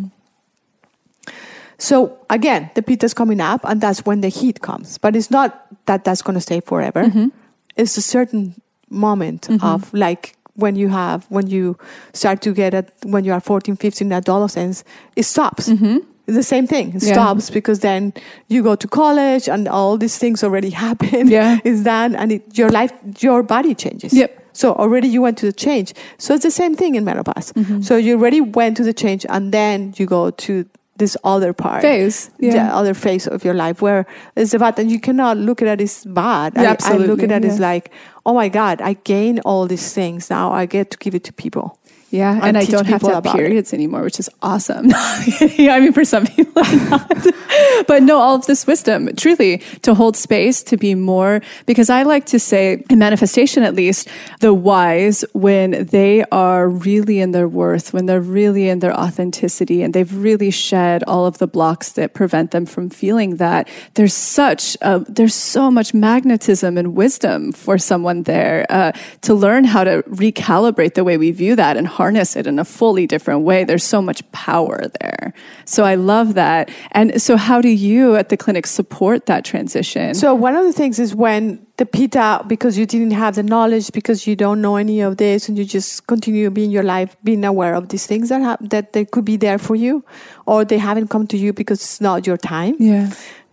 So again, the pitta is coming up, and that's when the heat comes. But it's not that that's going to stay forever. Mm-hmm. It's a certain moment mm-hmm. of like when you have when you start to get it when you are 14 15 adolescence it stops mm-hmm. it's the same thing it Yeah. stops because then you go to college and all these things already <laughs> happen Yeah. it's done and it, your life your body changes Yep. so already you went to the change so it's the same thing in menopause Mm-hmm. so you already went to the change and then you go to this other part Phase. the Yeah. other phase of your life where it's about and you cannot look at it as bad Yeah, I, I look at it as like oh my god i gain all these things now i get to give it to people Yeah, and and I don't have to have about it. periods anymore, which is awesome. <laughs> yeah, I mean, for some people, not. <laughs> but no, all of this wisdom, truly, to hold space, to be more, because I like to say, in manifestation at least, the wise, when they are really in their worth, when they're really in their authenticity, and they've really shed all of the blocks that prevent them from feeling that, there's such, a, there's so much magnetism and wisdom for someone there uh, to learn how to recalibrate the way we view that and harness it in a fully different way. There's so much power there. So I love that. And so, how do you at the clinic support that transition? so one of the things is when the pitta because you didn't have the knowledge because you don't know any of this and you just continue being your life being aware of these things that hap- that they could be there for you or they haven't come to you because it's not your time yeah.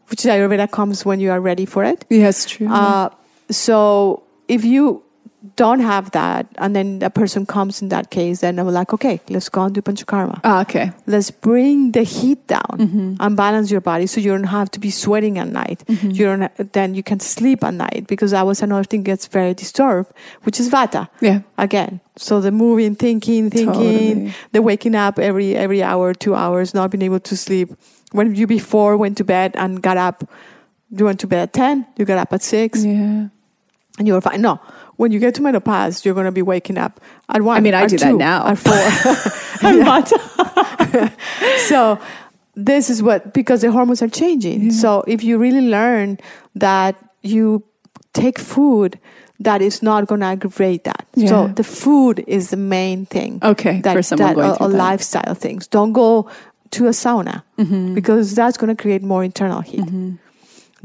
which ayurveda comes when you are ready for it Yeah, it's true. Uh, so if you don't have that, and then a person comes in that case, then I'm like, okay, let's go and do panchakarma. ah, okay. Let's bring the heat down Mm-hmm. and balance your body, so you don't have to be sweating at night. You don't. Then you can sleep at night because that was another thing gets very disturbed, which is vata Yeah. again. So the moving, thinking, thinking, Totally. the waking up every every hour, two hours, not being able to sleep. When you before went to bed and got up, you went to bed at ten, you got up at six, Yeah. and you were fine. No, when you get to menopause, you're going to be waking up at one. I mean, I do that two, now. At four. <laughs> <laughs> <laughs> I'm not. so this is what because the hormones are changing. So if you really learn that you take food that is not going to aggravate that. So the food is the main thing. Okay, that, for someone that going through or that. lifestyle things. Don't go to a sauna Mm-hmm. because that's going to create more internal heat.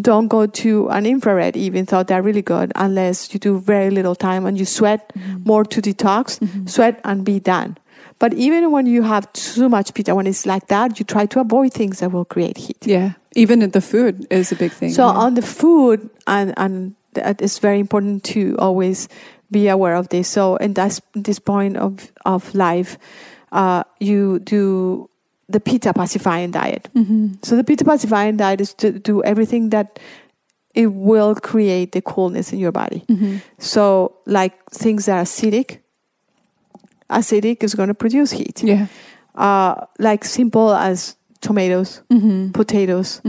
Don't go to an infrared, even though they're really good, unless you do very little time and you sweat Mm-hmm. more to detox, sweat and be done. But even when you have too much pitta, when it's like that, you try to avoid things that will create heat. Yeah. Even in the food is a big thing. So yeah. on the food, and and that is very important to always be aware of this. So in that's this point of of life, uh, you do the pitta pacifying diet. Mm-hmm. So the pitta pacifying diet is to do everything that it will create the coolness in your body. Mm-hmm. So like things that are acidic, acidic is going to produce heat. yeah. Uh, like simple as tomatoes, mm-hmm. potatoes,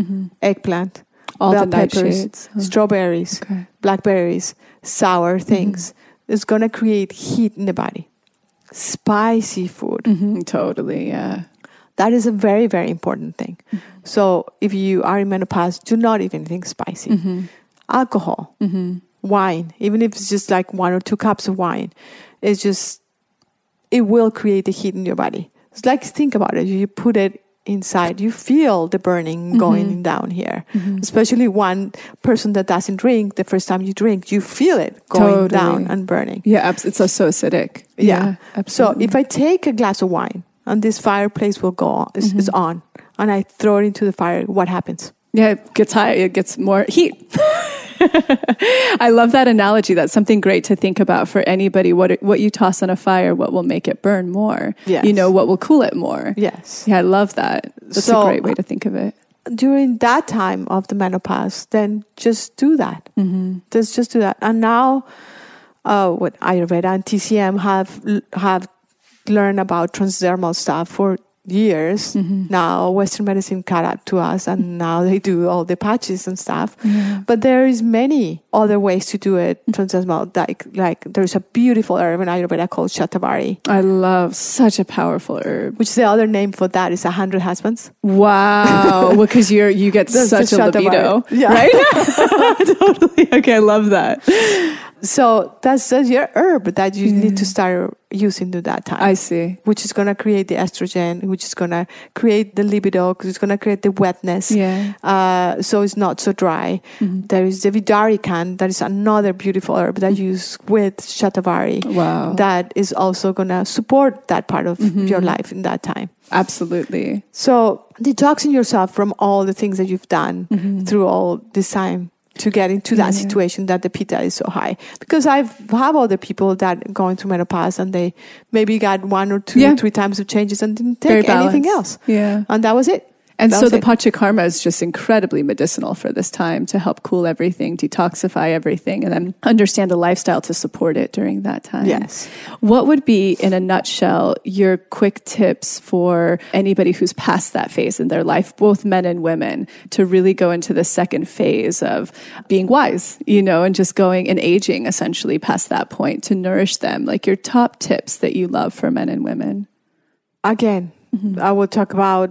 eggplant, All bell the peppers. Huh. Oh. strawberries, Okay. blackberries, sour things. It's going to create heat in the body. Spicy food. Mhm, totally. Yeah. That is a very, very important thing. So if you are in menopause, do not eat anything spicy. Mm-hmm. Alcohol, mm-hmm. wine, even if it's just like one or two cups of wine, it's just, it will create the heat in your body. It's like, think about it. You put it inside, you feel the burning mm-hmm. going down here. Especially one person that doesn't drink, the first time you drink, you feel it going down and burning. Yeah. It's so, so acidic. Yeah. So absolutely. if I take a glass of wine and this fireplace will go on, is, Mm-hmm. is on, and I throw it into the fire, what happens? Yeah, it gets higher. It gets more heat. <laughs> I love that analogy. That's something great to think about for anybody. What what you toss on a fire, what will make it burn more? Yes. You know, what will cool it more? Yes. Yeah, I love that. That's So- a great way to think of it. During that time of the menopause, then just do that. Mm-hmm. Just just do that. And now, uh, what Ayurveda and TCM have have learned about transdermal stuff for years. Mm-hmm. Now Western medicine caught up to us, and mm-hmm. now they do all the patches and stuff. But there is many other ways to do it. Mm-hmm. transdermal. like like there's a beautiful herb in Ayurveda called Shatavari, I love such a powerful herb. which the other name for that is a hundred husbands. Wow. <laughs> well, because you're you get such a libido. Yeah. Right? <laughs> <laughs> totally. Okay, I love that. So that's, that's your herb that you need to mm. start using to that time. I see. which is going to create the estrogen, which is going to create the libido, because it's going to create the wetness. Yeah. Uh, so it's not so dry. Mm-hmm. There is the Vidarikand, that is another beautiful herb that you use with Shatavari. Wow. That is also going to support that part of mm-hmm. your life in that time. Absolutely. So detoxing yourself from all the things that you've done mm-hmm. through all this time to get into that Yeah. situation that the pitta is so high. Because I've have other people that going through menopause and they maybe got one or two, Yeah. three times of changes and didn't take anything else. Yeah. And that was it. And so the. Panchakarma is just incredibly medicinal for this time to help cool everything, detoxify everything, and then understand the lifestyle to support it during that time. Yes. What would be, in a nutshell, your quick tips for anybody who's past that phase in their life, both men and women, to really go into the second phase of being wise, you know, and just going and aging essentially past that point to nourish them? Like your top tips that you love for men and women. Again, Mm-hmm. I will talk about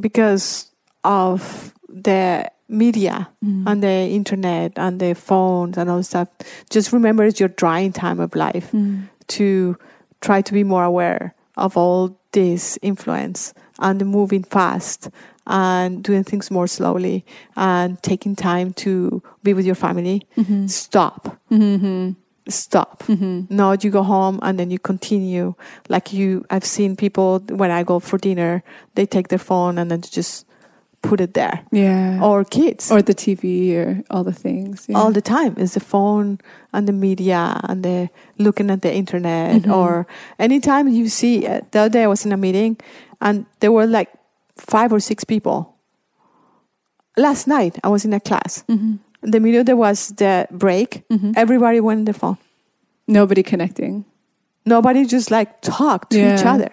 because of the media Mm-hmm. and the internet and the phones and all stuff. Just remember it's your drying time of life Mm-hmm. to try to be more aware of all this influence and moving fast and doing things more slowly and taking time to be with your family. Mm-hmm. Stop. Stop. Not you go home and then you continue. Like you, I've seen people when I go for dinner, they take their phone and then just put it there. Yeah. Or kids. or the TV or all the things. Yeah. all the time is the phone and the media and the looking at the internet Mm-hmm. or anytime you see uh, the other day i was in a meeting and there were like five or six people last night i was in a class Mm-hmm. The minute there was the break. Mm-hmm. Everybody went on the phone. Nobody connecting. nobody just like talked to each other.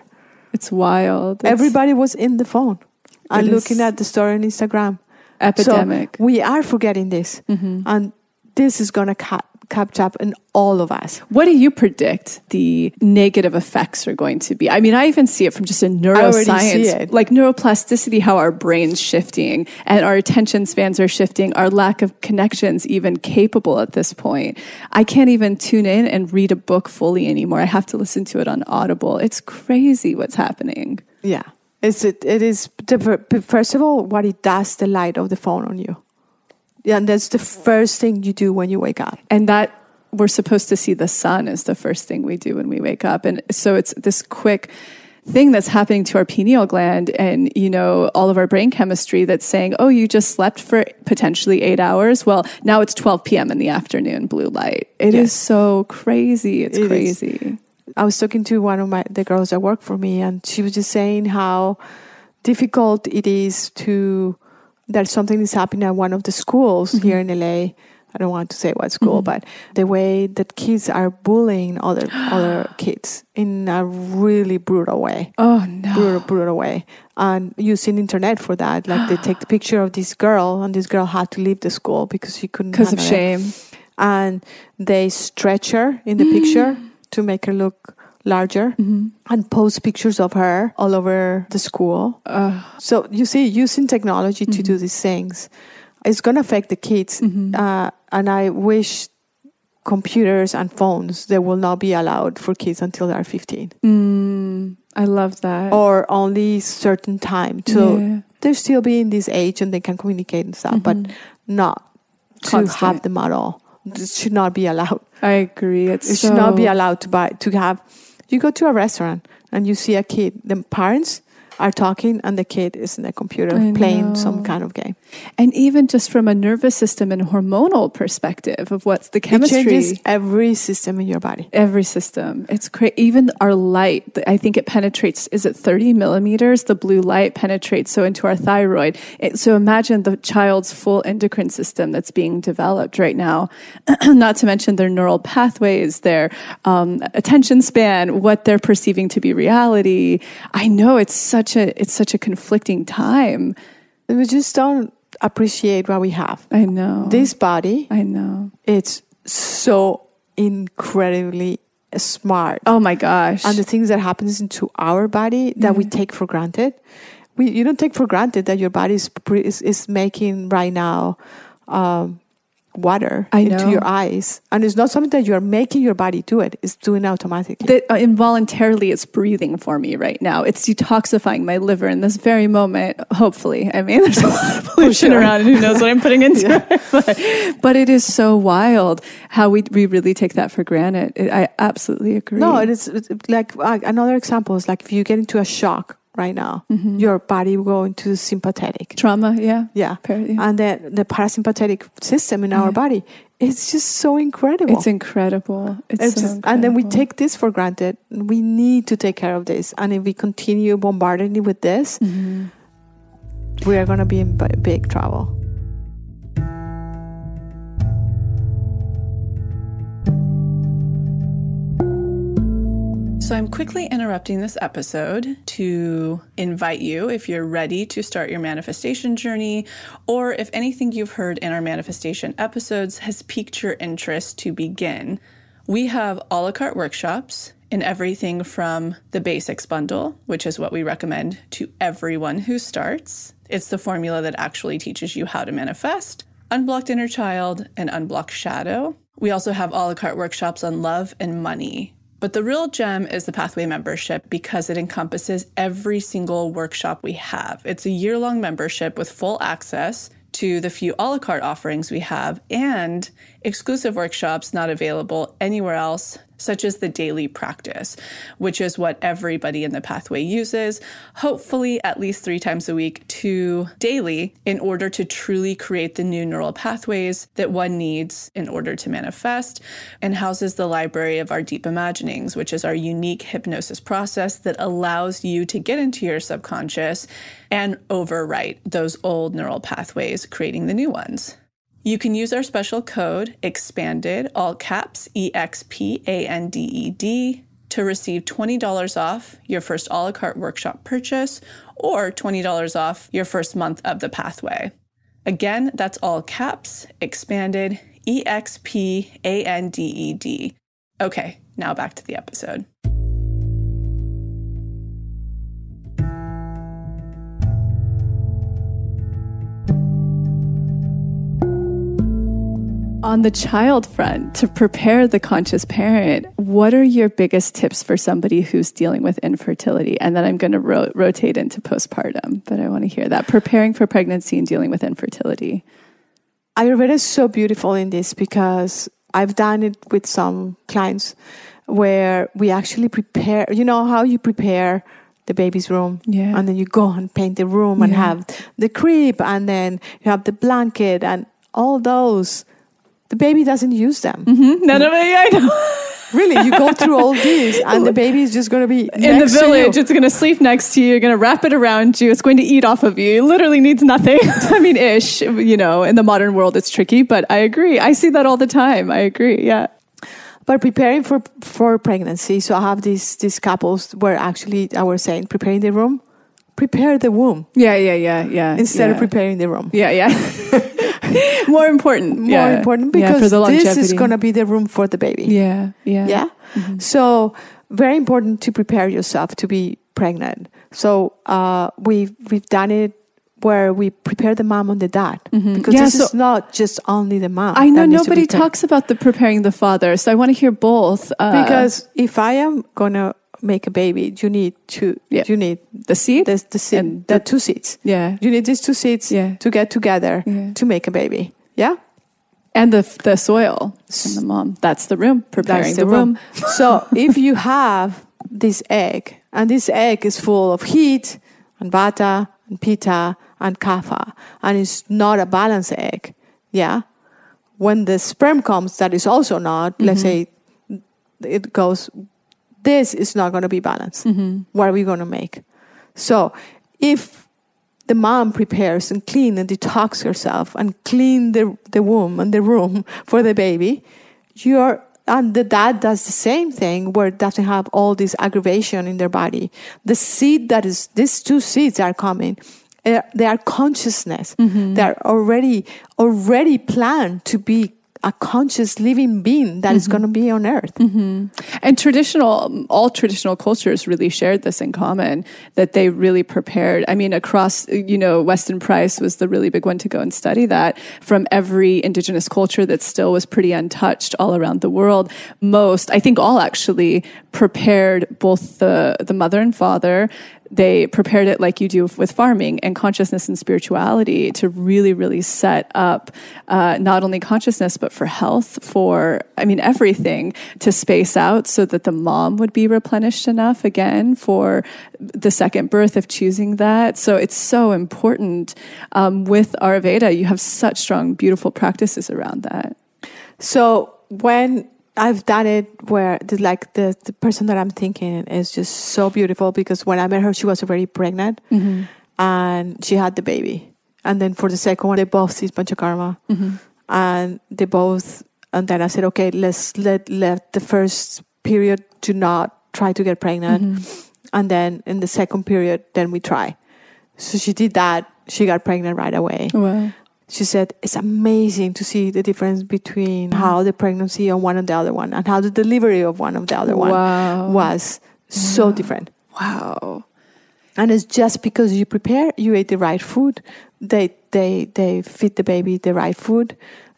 It's wild. It's everybody was in the phone and looking at the story on instagram. Epidemic. so we are forgetting this. Mm-hmm. And this is going to catch up in all of us what do you predict the negative effects are going to be? I mean, I even see it from just a neuroscience, like neuroplasticity, how our brain's shifting and our attention spans are shifting, our lack of connections even capable at this point. I can't even tune in and read a book fully anymore. I have to listen to it on Audible. It's crazy what's happening. Yeah, it's it, it is first of all what it does the light of the phone on you. Yeah, and that's the first thing you do when you wake up. and that we're supposed to see the sun is the first thing we do when we wake up and so it's this quick thing that's happening to our pineal gland and you know all of our brain chemistry that's saying oh you just slept for potentially 8 hours well now it's 12 p.m. in the afternoon blue light It is Yes. so crazy it's It is. crazy I was talking to one of my the girls that work for me, and she was just saying how difficult it is to that something is happening at one of the schools mm-hmm. here in LA. I don't want to say what school, mm-hmm. but the way that kids are bullying other other <gasps> kids in a really brutal way. oh no brutal, brutal way. And using internet for that, like they <gasps> take the picture of this girl, and this girl had to leave the school because she couldn't because of handle it. shame And they stretch her in the <gasps> picture to make her look larger, and post pictures of her all over the school. So you see, using technology to do these things, it's going to affect the kids. Uh, and I wish computers and phones they will not be allowed for kids until they are 15 mm, i love that or only certain time. So Yeah. they're still be in this age and they can communicate and stuff, but not to have them at all. This should not be allowed. i agree it's It so, should not be allowed to buy to have. You go to a restaurant and you see a kid. The parents are talking and the kid is in the computer I playing some kind of game. And even just from a nervous system and hormonal perspective of what's the chemistry. It changes every system in your body. Every system. It's crazy. Even our light, I think it penetrates, is it 30 millimeters? The blue light penetrates so into our thyroid. It, so imagine the child's full endocrine system that's being developed right now. <clears throat> Not to mention their neural pathways, their um, attention span, what they're perceiving to be reality. I know it's such such a it's such a conflicting time. We just don't appreciate what we have. I know. This body, I know. it's so incredibly smart. Oh my gosh. and the things that happens into our body that we take for granted. We you don't take for granted that your body is is, is making right now um, water into your eyes, and it's not something that you are making your body do it. It's doing automatically. that uh, involuntarily it's breathing for me right now. It's detoxifying my liver in this very moment. Hopefully, I mean, <laughs> there's a lot of <laughs> pollution sure. around, and who knows what I'm putting <laughs> into it. But, but it is so wild how we we really take that for granted. It, I absolutely agree. no, it is it's like uh, another example is like if you get into a shock right now, Mm-hmm. your body will go into sympathetic. trauma. Yeah, Yeah, yeah. and then the parasympathetic system in our body, it's just so incredible. it's incredible. It's, It's so just- and then we take this for granted. We need to take care of this. And if we continue bombarding it with this, Mm-hmm. we are going to be in b- big trouble. So, I'm quickly interrupting this episode to invite you, if you're ready to start your manifestation journey, or if anything you've heard in our manifestation episodes has piqued your interest to begin. We have a la carte workshops in everything from the basics bundle, which is what we recommend to everyone who starts. It's the formula that actually teaches you how to manifest, unblocked inner child, and unblocked shadow. We also have a la carte workshops on love and money. But the real gem is the Pathway membership because it encompasses every single workshop we have. It's a year long membership with full access to the few a la carte offerings we have and exclusive workshops not available anywhere else, such as the daily practice, which is what everybody in the pathway uses, hopefully at least three times a week to daily, in order to truly create the new neural pathways that one needs in order to manifest, and houses the library of our deep imaginings, which is our unique hypnosis process that allows you to get into your subconscious and overwrite those old neural pathways, creating the new ones. You can use our special code expanded, all caps E X P A N D E D, to receive $20 off your first a la carte workshop purchase or $20 off your first month of the pathway. Again, that's all caps, expanded, E X P A N D E D. Okay, now back to the episode. On the child front, to prepare the conscious parent, what are your biggest tips for somebody who's dealing with infertility? And then I'm going to ro- rotate into postpartum, but I want to hear that. Preparing for pregnancy and dealing with infertility. I Ayurveda is so beautiful in this because I've done it with some clients where we actually prepare, you know, how you prepare the baby's room. Yeah. And then you go and paint the room and have the crib and then you have the blanket and all those. The baby doesn't use them. None of it, I know. <laughs> Really, you go through all these and the baby is just going to be <laughs> In the village, it's going to sleep next to you. You're going to wrap it around you. It's going to eat off of you. It literally needs nothing. <laughs> I mean, ish, you know, in the modern world, it's tricky, but I agree. I see that all the time. I agree. Yeah. but preparing for for pregnancy so i have these these couples where actually i was saying preparing the room prepare the womb Yeah, yeah, yeah, yeah. instead yeah. of preparing the room Yeah, yeah. <laughs> More important. more yeah. important because the this is going to be the room for the baby Yeah, yeah. yeah so very important to prepare yourself to be pregnant so uh, we've we've done it where we prepare the mom and the dad because Mm-hmm. Yeah, this so- is not just only the mom I know that needs to be nobody talks about the preparing the father, so I want to hear both. Uh, because if i am gonna make a baby you need to Yeah. you need the seed, the, the, seed, And the the- two seeds yeah, You need these two seeds Yeah. to get together Yeah. to make a baby. Yeah? and the the soil and the mom. That's the room preparing That's the, room. so <laughs> if you have this egg, and this egg is full of heat and vata and pitta and kapha, and it's not a balanced egg, yeah? When the sperm comes, that is also not, let's mm-hmm. say it goes, this is not going to be balanced. What are we going to make? So if the mom prepares and clean and detox herself and clean the, the womb and the room <laughs> for the baby, you're and the dad does the same thing where it doesn't have all this aggravation in their body. The seed that is, these two seeds are coming. uh, They are consciousness. They are already, already planned to be a conscious living being that is going to be on earth. Mm-hmm. And traditional, um, all traditional cultures really shared this in common that they really prepared. I mean, across, you know, Weston Price was the really big one to go and study that from every indigenous culture that still was pretty untouched all around the world. Most, I think all actually prepared both the, the mother and father they prepared it like you do with farming and consciousness and spirituality to really, really set up uh, not only consciousness, but for health, for, I mean, everything to space out so that the mom would be replenished enough again for the second birth of choosing that. So it's so important. Um, with Ayurveda, you have such strong, beautiful practices around that. So when I've done it where the, like the, the person that I'm thinking is just so beautiful because when I met her, she was already pregnant mm-hmm. and she had the baby. And then for the second one, they both did panchakarma mm-hmm. and they both, and then I said, okay, let's let, let the first period to not try to get pregnant. Mm-hmm. And then in the second period, then we try. So she did that. She got pregnant right away Wow. She said it's amazing to see the difference between mm. how the pregnancy on one and the other one and how the delivery of one of the other one Wow. was so different Wow. and it's just because you prepare you ate the right food they they they feed the baby the right food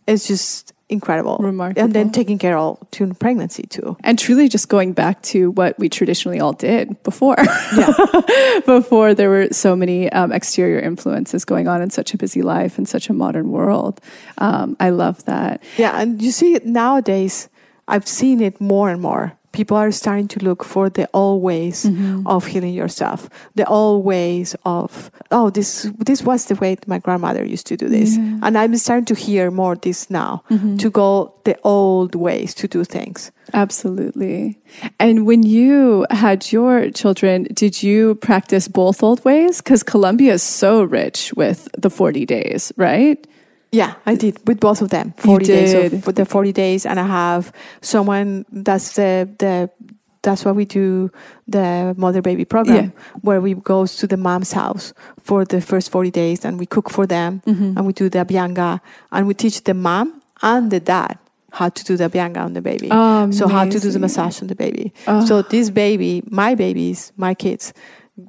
it's just incredible Remarkable. and then taking care of to pregnancy too And truly just going back to what we traditionally all did before. yeah <laughs> before there were so many um, exterior influences going on in such a busy life in such a modern world. Um, I love that. Yeah, and you see it nowadays. I've seen it more and more. People are starting to look for the old ways mm-hmm. of healing yourself. The old ways of oh, this this was the way my grandmother used to do this, and I'm starting to hear more this now mm-hmm. to go the old ways to do things. Absolutely. And when you had your children, did you practice both old ways? Because Colombia is so rich with the 40 days, right? Yeah, I did with both of them. Forty days of for the forty days, and I have someone that's the the that's why we do the mother baby program where we goes to the mom's house for the first forty days, and we cook for them, Mm-hmm. and we do the abhyanga, and we teach the mom and the dad how to do the abhyanga on the baby. Oh, so how to do the massage on the baby. So this baby, my babies, my kids,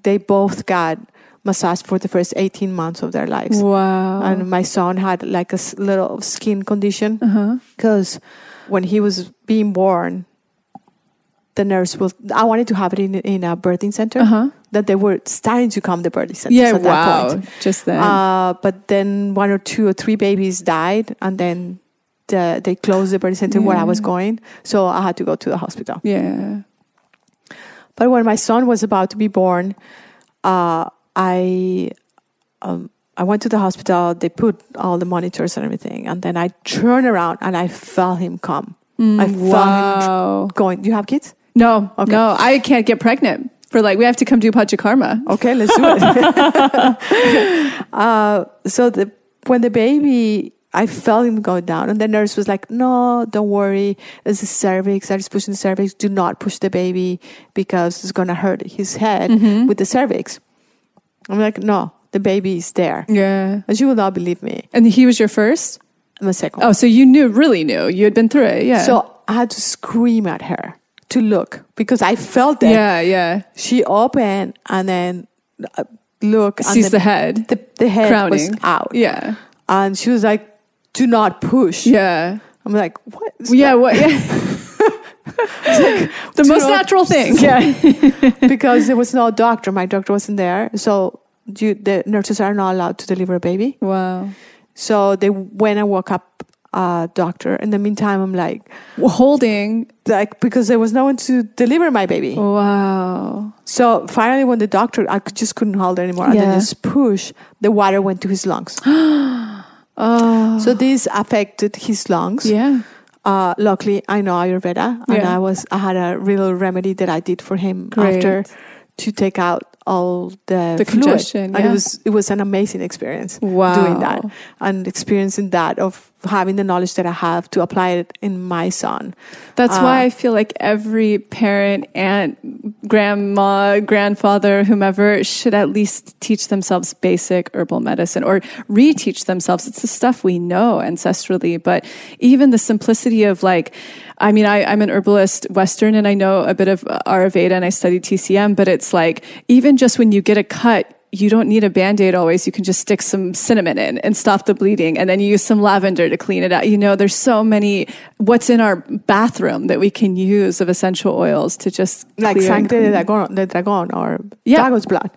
they both got massage for the first 18 months of their lives Wow. and my son had like a little skin condition uh-huh. because when he was being born the nurse was i wanted to have it in, in a birthing center Uh-huh. that they were starting to come the birthing centers Yeah, at that wow. point Just then. uh, but then one or two or three babies died and then the, they closed the birthing center where i was going so i had to go to the hospital yeah. but when my son was about to be born, uh, I um, I went to the hospital. They put all the monitors and everything, and then I turned around and I felt him come. I felt him Wow. going. Do you have kids? No, Okay. no, I can't get pregnant. For like, we have to come do Panchakarma. Okay, let's do it. <laughs> uh, so the when the baby, I felt him go down, and the nurse was like, "No, don't worry. It's the cervix. I just pushing the cervix. Do not push the baby because it's gonna hurt his head with the cervix." I'm like, "No, the baby is there." Yeah. And she will not believe me. And he was your first? I'm a second. Oh, so you knew, really knew. You had been through it. Yeah. So I had to scream at her to look because I felt that yeah, yeah. she opened and then uh, look Sees then the head. The, the head Crowning. was out. Yeah. And she was like, do not push. Yeah. I'm like, what? is Yeah. that?" What? <laughs> Yeah. The most not- natural thing. <laughs> Yeah. <laughs> because there was no doctor. My doctor wasn't there. So you, the nurses are not allowed to deliver a baby. Wow. So they went and woke up a doctor. In the meantime, I'm like, holding. like because there was no one to deliver my baby. Wow. So finally, when the doctor, I just couldn't hold it anymore, and then Yeah. just push, the water went to his lungs. <gasps> Oh. So this affected his lungs. Yeah. Uh, luckily, I know Ayurveda, and Yeah. I was I had a real remedy that I did for him Great. after to take out all the, The fluid. congestion, and yeah. it was it was an amazing experience Wow. doing that and experiencing that of having the knowledge that I have to apply it in my son. That's why uh, I feel like every parent, aunt, grandma, grandfather, whomever should at least teach themselves basic herbal medicine or reteach themselves. It's the stuff we know ancestrally, but even the simplicity of like, I mean, I, I'm an herbalist Western and I know a bit of Ayurveda and I study TCM, but it's like, even just when you get a cut, you don't need a band-aid always you can just stick some cinnamon in and stop the bleeding and then you use some lavender to clean it out you know there's so many what's in our bathroom that we can use of essential oils to just like Sangre de. Dragon, de Dragon or Yeah. Dragon's Blood.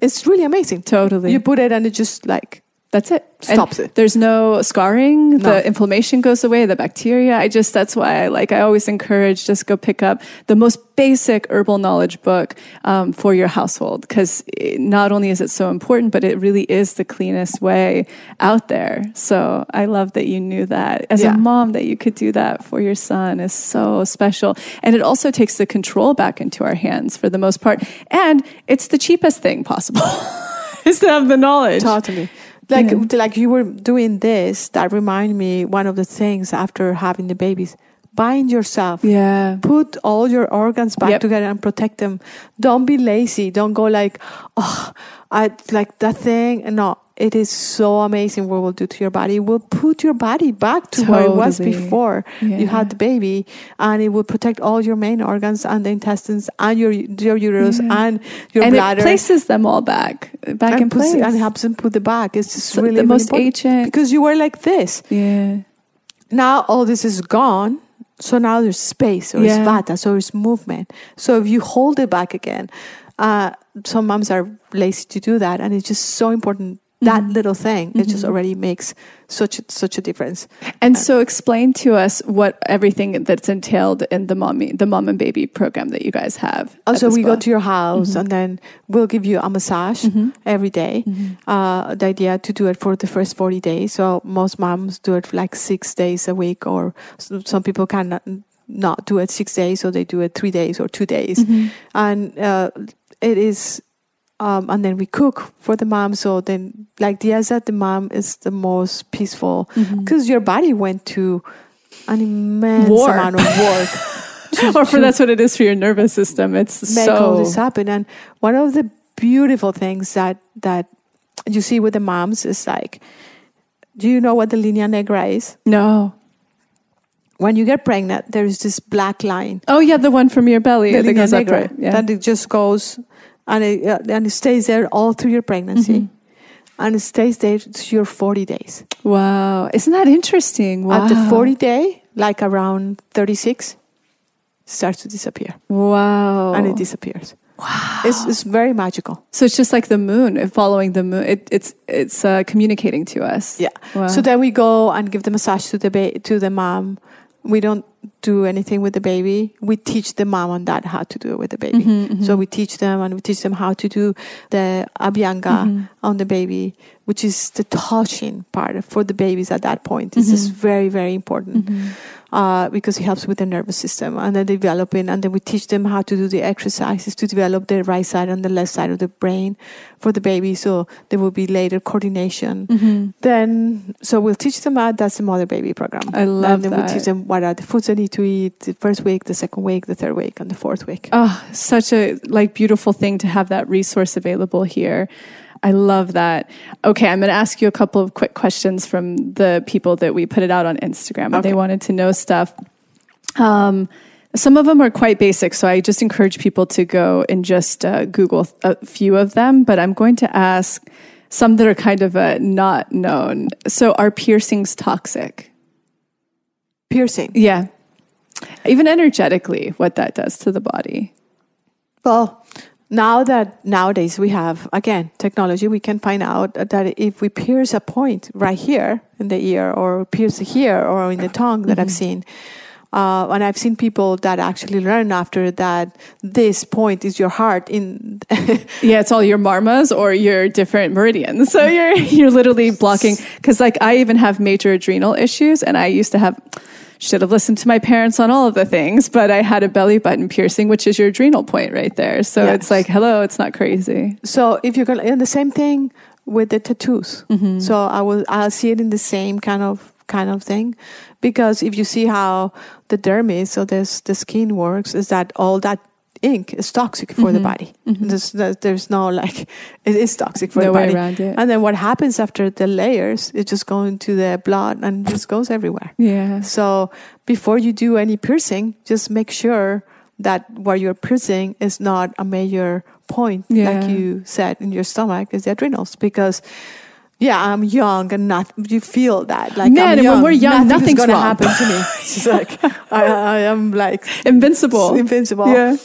It's really amazing. Totally. You put it and it just like That's it. Stops And it. There's no scarring. No. The inflammation goes away. The bacteria. I just that's why I like. I always encourage just go pick up the most basic herbal knowledge book um, for your household because not only is it so important, but it really is the cleanest way out there. So I love that you knew that as Yeah. a mom that you could do that for your son is so special, and it also takes the control back into our hands for the most part, and it's the cheapest thing possible. <laughs> is to have the knowledge. Totally. Like like you were doing this, that remind me one of the things after having the babies. Bind yourself. Yeah. Put all your organs back Yep. together and protect them. Don't be lazy. Don't go like, oh, I like that thing. No, it is so amazing what we'll do to your body. It will put your body back to where it was Totally. before you had the baby, and it will protect all your main organs and the intestines and your your uterus Yeah. and your and bladder it places them all back back in and, puts, place. and helps them put the back. It's just So really the really most ancient- because you were like this. yeah. Now all this is gone, so now there's space, so there's Yeah. vata, so it's movement. So if you hold it back again, uh, some moms are lazy to do that, and it's just so important. That Mm-hmm. little thing, it just already makes such a, such a difference. And so, explain to us what everything that's entailed in the mommy, the mom and baby program that you guys have. Also, the we go to your house Mm-hmm. and then we'll give you a massage every day. Uh, the idea to do it for the first 40 days. So most moms do it like six days a week, or some people cannot not do it six days, so they do it three days or two days. Mm-hmm. And uh, it is, um, and then we cook for the mom. So then, like that the mom is the most peaceful Mm-hmm. because your body went to an immense War. amount of work. to- <laughs> or for to- that's what it is for your nervous system. It's make all this happen. And one of the beautiful things that that you see with the moms is like, do you know what the linea negra is? no. When you get pregnant, there is this black line. Oh yeah, the one from your belly The that linea goes up negra. right. Yeah. That it just goes and it, uh, and it stays there all through your pregnancy. Mm-hmm. And it stays there to your 40 days. wow, isn't that interesting? Wow. At the 40 day, like around 36, starts to disappear. Wow. And it disappears. Wow. It's, it's very magical. so it's just like the moon, following the moon. It, it's it's uh, communicating to us. Yeah. Wow. So then we go and give the massage to the ba- to the mom. We don't do anything with the baby. We teach the mom and dad how to do it with the baby. Mm-hmm, So we teach them and we teach them how to do the abhyanga Mm-hmm. on the baby, which is the touching part for the babies at that point. This is Mm-hmm. very, very important. Uh, because it helps with the nervous system and then developing and then we teach them how to do the exercises to develop the right side and the left side of the brain for the baby so there will be later coordination Mm-hmm. then so we'll teach them that that's the mother baby program I love and then that. we teach them what are the foods they need to eat the first week the second week the third week and the fourth week Oh, such a like beautiful thing to have that resource available here. I love that. Okay, I'm going to ask you a couple of quick questions from the people that we put it out on Instagram. and They wanted to know stuff. Um, some of them are quite basic, so I just encourage people to go and just uh, Google a few of them. But I'm going to ask some that are kind of uh, not known. So, are piercings toxic? piercing Yeah, even energetically, what that does to the body. well now that nowadays we have again technology we can find out that if we pierce a point right here in the ear or pierce here or in the tongue that i've seen uh, and I've seen people that actually learn after that this point is your heart in <laughs> Yeah, it's all your marmas or your different meridians. So you're <laughs> you're literally blocking because like I even have major adrenal issues and I used to have should have listened to my parents on all of the things, but I had a belly button piercing, which is your adrenal point right there. So Yes. it's like, hello, it's not crazy. So if you're gonna, and the same thing with the tattoos. Mm-hmm. So I will, I'll see it in the same kind of kind of thing. Because if you see how the dermis, so this the skin works, is that all that ink is toxic for the mm-hmm. body. Mm-hmm. There's, there's there's no like <laughs> it is toxic for No the way body. around it. And then what happens after the layers? It just goes into the blood and just goes everywhere. Yeah. So before you do any piercing, just make sure that where you're piercing is not a major point, Yeah. like you said in your stomach, is the adrenals. Because yeah, I'm young and not you feel that like Man, and when we're young, nothing's nothing's gonna wrong. happen to me. <laughs> <laughs> She's like I, I am like Invincible. invincible. Yeah.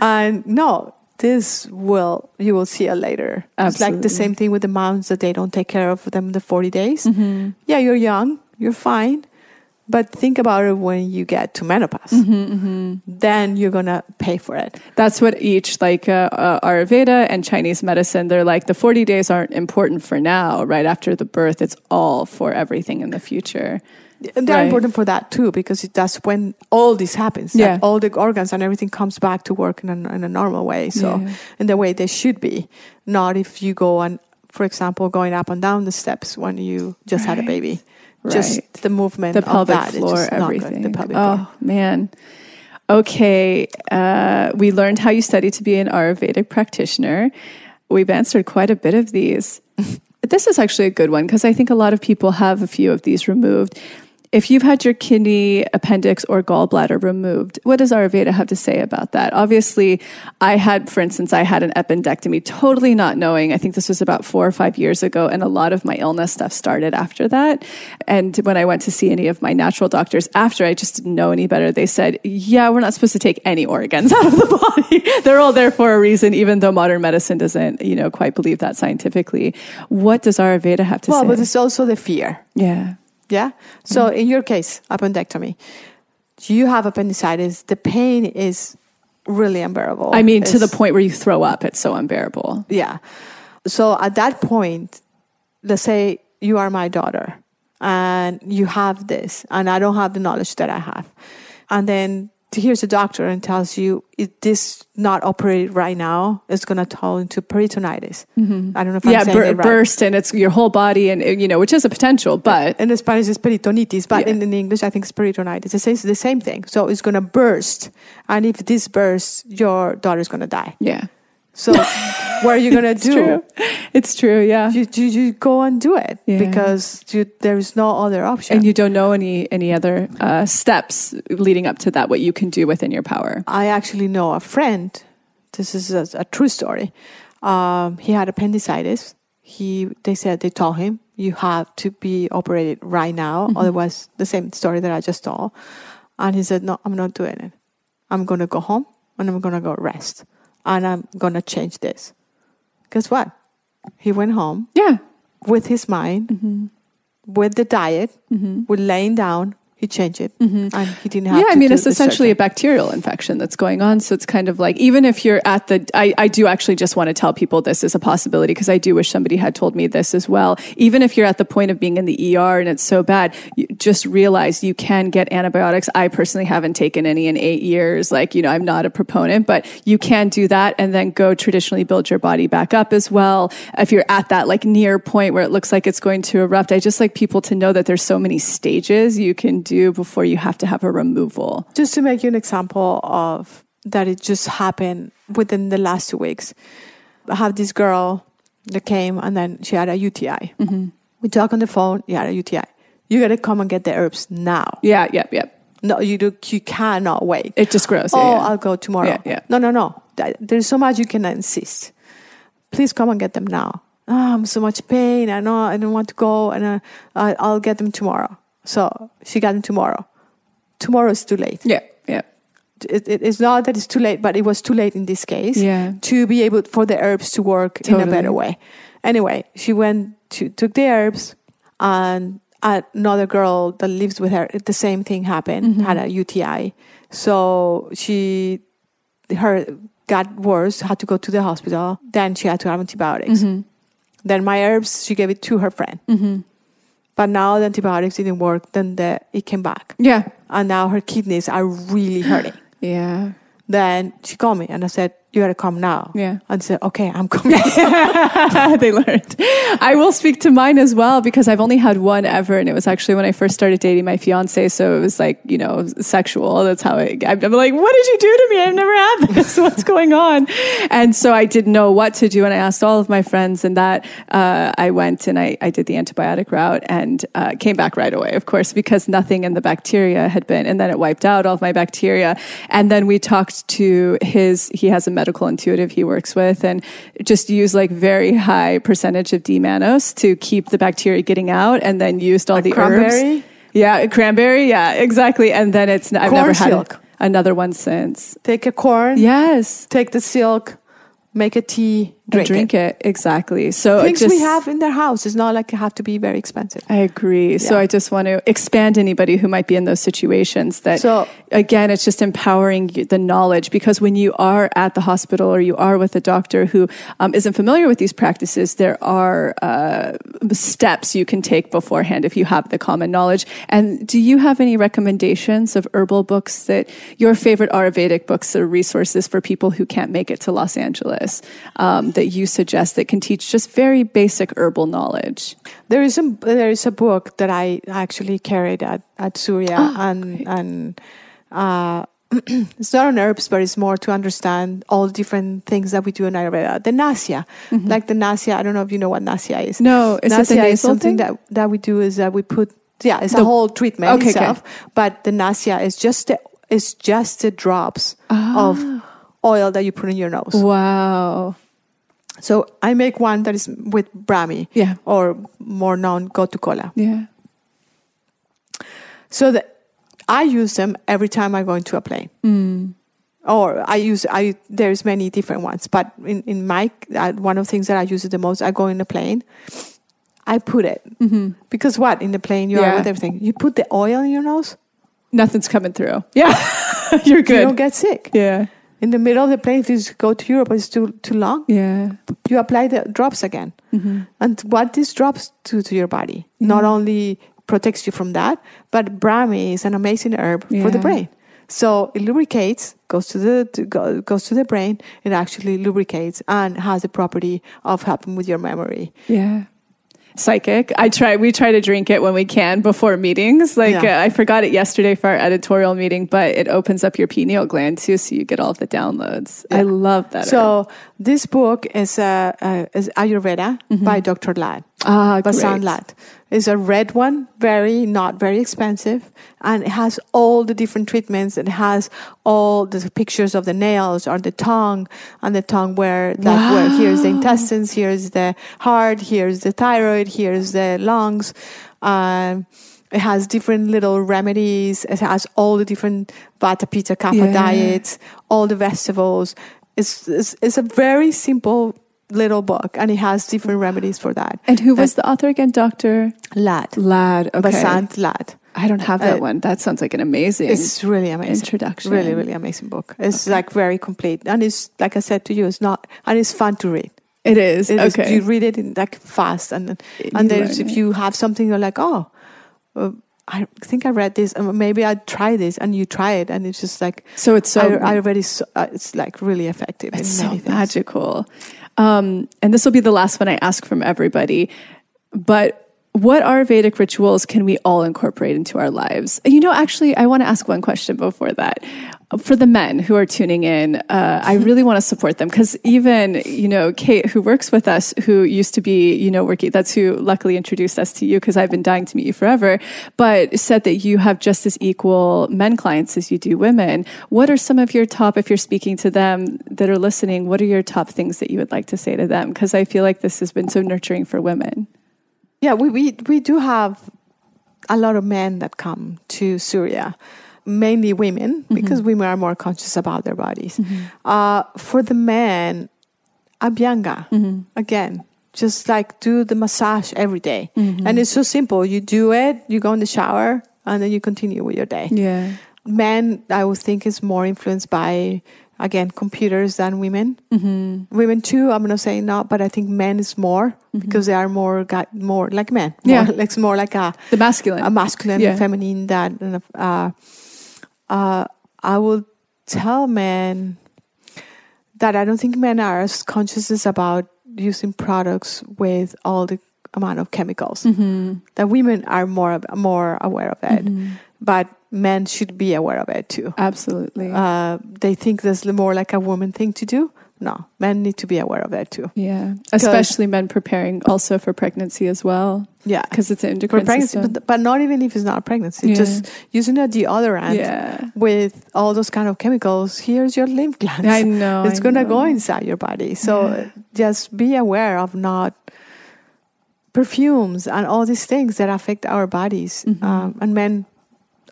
And no, this will you will see it later. It's like the same thing with the moms that they don't take care of them the 40 days. Mm-hmm. Yeah, you're young, you're fine. But think about it when you get to menopause. Mm-hmm, Then you're gonna pay for it. That's what each like uh, uh, Ayurveda and Chinese medicine. They're like the forty days aren't important for now. Right after the birth, it's all for everything in the future. And they're Right. important for that too, because that's when all this happens. Yeah. all the organs and everything comes back to work in a, in a normal way. So, Yeah. in the way they should be, not if you go on, for example, going up and down the steps when you just had a Right. Just the movement the of pelvic that floor, not good. everything. The pelvic oh floor. man. Okay, uh, we learned how you study to be an Ayurvedic practitioner. We've answered quite a bit of these. <laughs> this is actually a good one because I think a lot of people have a few of these removed. If you've had your kidney, appendix, or gallbladder removed, what does Ayurveda have to say about that? Obviously, I had, for instance, I had an appendectomy, totally not knowing. I think this was about four or five years ago, and a lot of my illness stuff started after that. And when I went to see any of my natural doctors after, I just didn't know any better. They said, "Yeah, we're not supposed to take any organs <laughs> out of the body. They're all there for a reason." Even though modern medicine doesn't, you know, quite believe that scientifically. What does Ayurveda have to Well, say? Well, but it's also the fear. yeah. Yeah. So mm-hmm. in your case, appendectomy, you have appendicitis. The pain is really unbearable. I mean, to the point where you throw up, it's so unbearable. Yeah. So at that point, let's say you are my daughter and you have this, and I don't have the knowledge that I have. And then here's a doctor and tells you if this not operated right now, it's going to turn into peritonitis. Mm-hmm. I don't know if yeah, I'm saying bur- it right. burst, and it's your whole body, and uh, you know, which is a potential, but in Spanish it's peritonitis, but Yeah. in, in English I think it's peritonitis. It says the same thing. So it's gonna burst, and if this bursts, your daughter's gonna die. yeah, So what are you gonna do? true. It's true. Yeah, You, you, you go and do it Yeah. because you, there is no other option. and you don't know any any other uh, steps leading up to that. What you can do within your power. I actually know a friend. This is a, a true story. Um, he had appendicitis. He they said they told him you have to be operated right now, otherwise the same story that I just told. And he said, "No, I'm not doing it. I'm gonna go home and I'm gonna go rest, and I'm gonna change this." Guess what? He went home Yeah, with his mind, mm-hmm. with the diet, mm-hmm. with laying down. He changed it, and he didn't have. yeah. I mean, it's essentially a bacterial infection that's going on. So it's kind of like even if you're at the, I, I do actually just want to tell people this is a possibility because I do wish somebody had told me this as well. Even if you're at the point of being in the ER and it's so bad, you just realize you can get antibiotics. I personally haven't taken any in eight years. Like you know, I'm not a proponent, but you can do that and then go traditionally build your body back up as well. If you're at that like near point where it looks like it's going to erupt, I just like people to know that there's so many stages you can do before you have to have a removal. just to make you an example of that it just happened within the last two weeks. I have this girl that came and then she had a uti we talk on the phone you had a uti you gotta come and get the herbs now. Yeah, yep, yep. no you do you cannot wait. It just grows. oh yeah, yeah. i'll go tomorrow. Yeah, yeah. no no no. There's so much you cannot insist. Please come and get them now. Oh, i'm so much pain. I know i don't want to go and uh, I- i'll get them tomorrow so she got them tomorrow tomorrow is too late yeah, yeah. it, it- it's not that it's too late, but it was too late in this case Yeah. to be able for the herbs to work in a better way. Anyway, she went to took the herbs, and another girl that lives with her, the same thing happened, Mm-hmm. had a UTI. So she, her got worse, had to go to the hospital. Then she had to have antibiotics. Mm-hmm. Then my herbs, she gave it to her friend. But now the antibiotics didn't work. Then the, it came back Yeah. and now her kidneys are really hurting. <gasps> Yeah. then she called me and I said, you gotta come now. Yeah. And say, okay, I'm coming. <laughs> they learned. I will speak to mine as well because I've only had one ever, and it was actually when I first started dating my fiance. So it was like you know sexual. That's how it. I'm like, what did you do to me? I've never had this. <laughs> What's going on? And so I didn't know what to do, and I asked all of my friends, and that uh, I went and I, I did the antibiotic route and uh, came back right away, of course, because nothing in the bacteria had been, and then it wiped out all of my bacteria. And then we talked to his. He has a medical intuitive he works with, and just use like very high percentage of D-mannose to keep the bacteria getting out, and then used all Like the cranberry? herbs. Yeah, cranberry. Yeah, exactly. And then it's I've Corn never had silk. another one since. Take a corn, Yes, take the silk, make a tea, drink, drink, drink it. exactly. So Things just, we have in their house. It's not like it have to be very expensive. I agree. So I just want to expand anybody who might be in those situations that So- again it's just empowering the knowledge because when you are at the hospital or you are with a doctor who um, not familiar with these practices there are uh, steps you can take beforehand if you have the common knowledge and do you have any recommendations of herbal books that your favorite ayurvedic books or resources for people who can't make it to los angeles um, that you suggest that can teach just very basic herbal knowledge There is a there is a book that I actually carried at at Surya, Ah, and and uh, <clears throat> it's not on herbs, but it's more to understand all different things that we do in Ayurveda. The nasya, like the nasya. I don't know if you know what nasya is. Mm-hmm. No, is nasya is something thing? that that we do is that we put yeah, it's The- a whole treatment Okay, okay. itself, but the nasya is just the, is just the drops Ah. of oil that you put in your nose. wow So I make one that is with Brahmi, Yeah. or more known Gotu Kola. yeah So that I use them every time I go into a plane. Or I use I there's many different ones, but in in my uh, one of the things that I use it the most. I go in the plane, I put it because what in the plane you Yeah. are with everything. You put the oil in your nose, nothing's coming through. Yeah, <laughs> you're good. you don't get sick. Yeah, In the middle of the plane, if you go to Europe, it's too too long. yeah, You apply the drops again, mm-hmm. and what these drops do to your body mm-hmm. not only protects you from that, but Brahmi is an amazing herb for the brain. So it lubricates, goes to the to go, goes to the brain. It actually lubricates and has the property of helping with your memory. yeah. Psychic. I try. We try to drink it when we can before meetings. Like Yeah. uh, I forgot it yesterday for our editorial meeting, but it opens up your pineal gland too, so you get all the downloads. I love that. herb. So this book is uh, uh, is Ayurveda by Dr. Lad. ah, Vasant great. It's a red one, very not very expensive, and it has all the different treatments. It has all the pictures of the nails or the tongue, and the tongue where like where here's the intestines, here's the heart, here's the thyroid, here's the lungs. Um, it has different little remedies. It has all the different Vata Pitta Kapha Yeah. diets, all the vegetables. It's, it's it's a very simple little book, and it has different remedies for that. And who was the author again? Doctor Lad. Lad. Okay. Vasant Lad. I don't have that Uh, one. That sounds like an amazing. It's really amazing. Introduction. Really, really amazing book. It's like very complete. And it's, like I said to you, it's not, and it's fun to read. it is. It is- okay. you read it in like fast. And, and learn if you have something, you're like, oh, uh, I think I read this, and maybe I'd try this, and you try it, and it's just like, so it's so I, I already, so, uh, it's like really effective. It's so magical. Um, and this will be the last one I ask from everybody. But what are Vedic rituals can we all incorporate into our lives? You know, actually, I want to ask one question before that. For the men who are tuning in, uh, I really want to support them because even, you know, Kate, who works with us, who used to be, you know, working, that's who luckily introduced us to you because I've been dying to meet you forever, but said that you have just as equal men clients as you do women. What are some of your top, if you're speaking to them that are listening, what are your top things that you would like to say to them? Because I feel like this has been so nurturing for women. Yeah, we, we, we do have a lot of men that come to Surya, mainly women, because women are more conscious about their bodies. Uh, for the men, Abhyanga, again, just like do the massage every day. And it's so simple. You do it, you go in the shower, and then you continue with your day. Yeah. Men, I would think, is more influenced by, again, computers than women. Mm-hmm. Women too, I'm not saying say not, but I think men is more because they are more gu- more like men. More, Yeah. <laughs> like more like a The masculine. a masculine, Yeah. feminine. That and, uh, uh, I will tell men that I don't think men are as conscious about using products with all the amount of chemicals. That women are more more aware of it, but men should be aware of it too. Absolutely. Uh, they think this is more like a woman thing to do. No, men need to be aware of that too. yeah. Especially men preparing also for pregnancy as well. Yeah, Because it's an for pregnancy, but, but not even if it's not pregnancy. Yeah. Just using a deodorant yeah. with all those kind of chemicals. Here's your lymph glands. I know. <laughs> it's I gonna know. go inside your body. So Yeah. just be aware of not perfumes and all these things that affect our bodies. Mm-hmm. Um, and men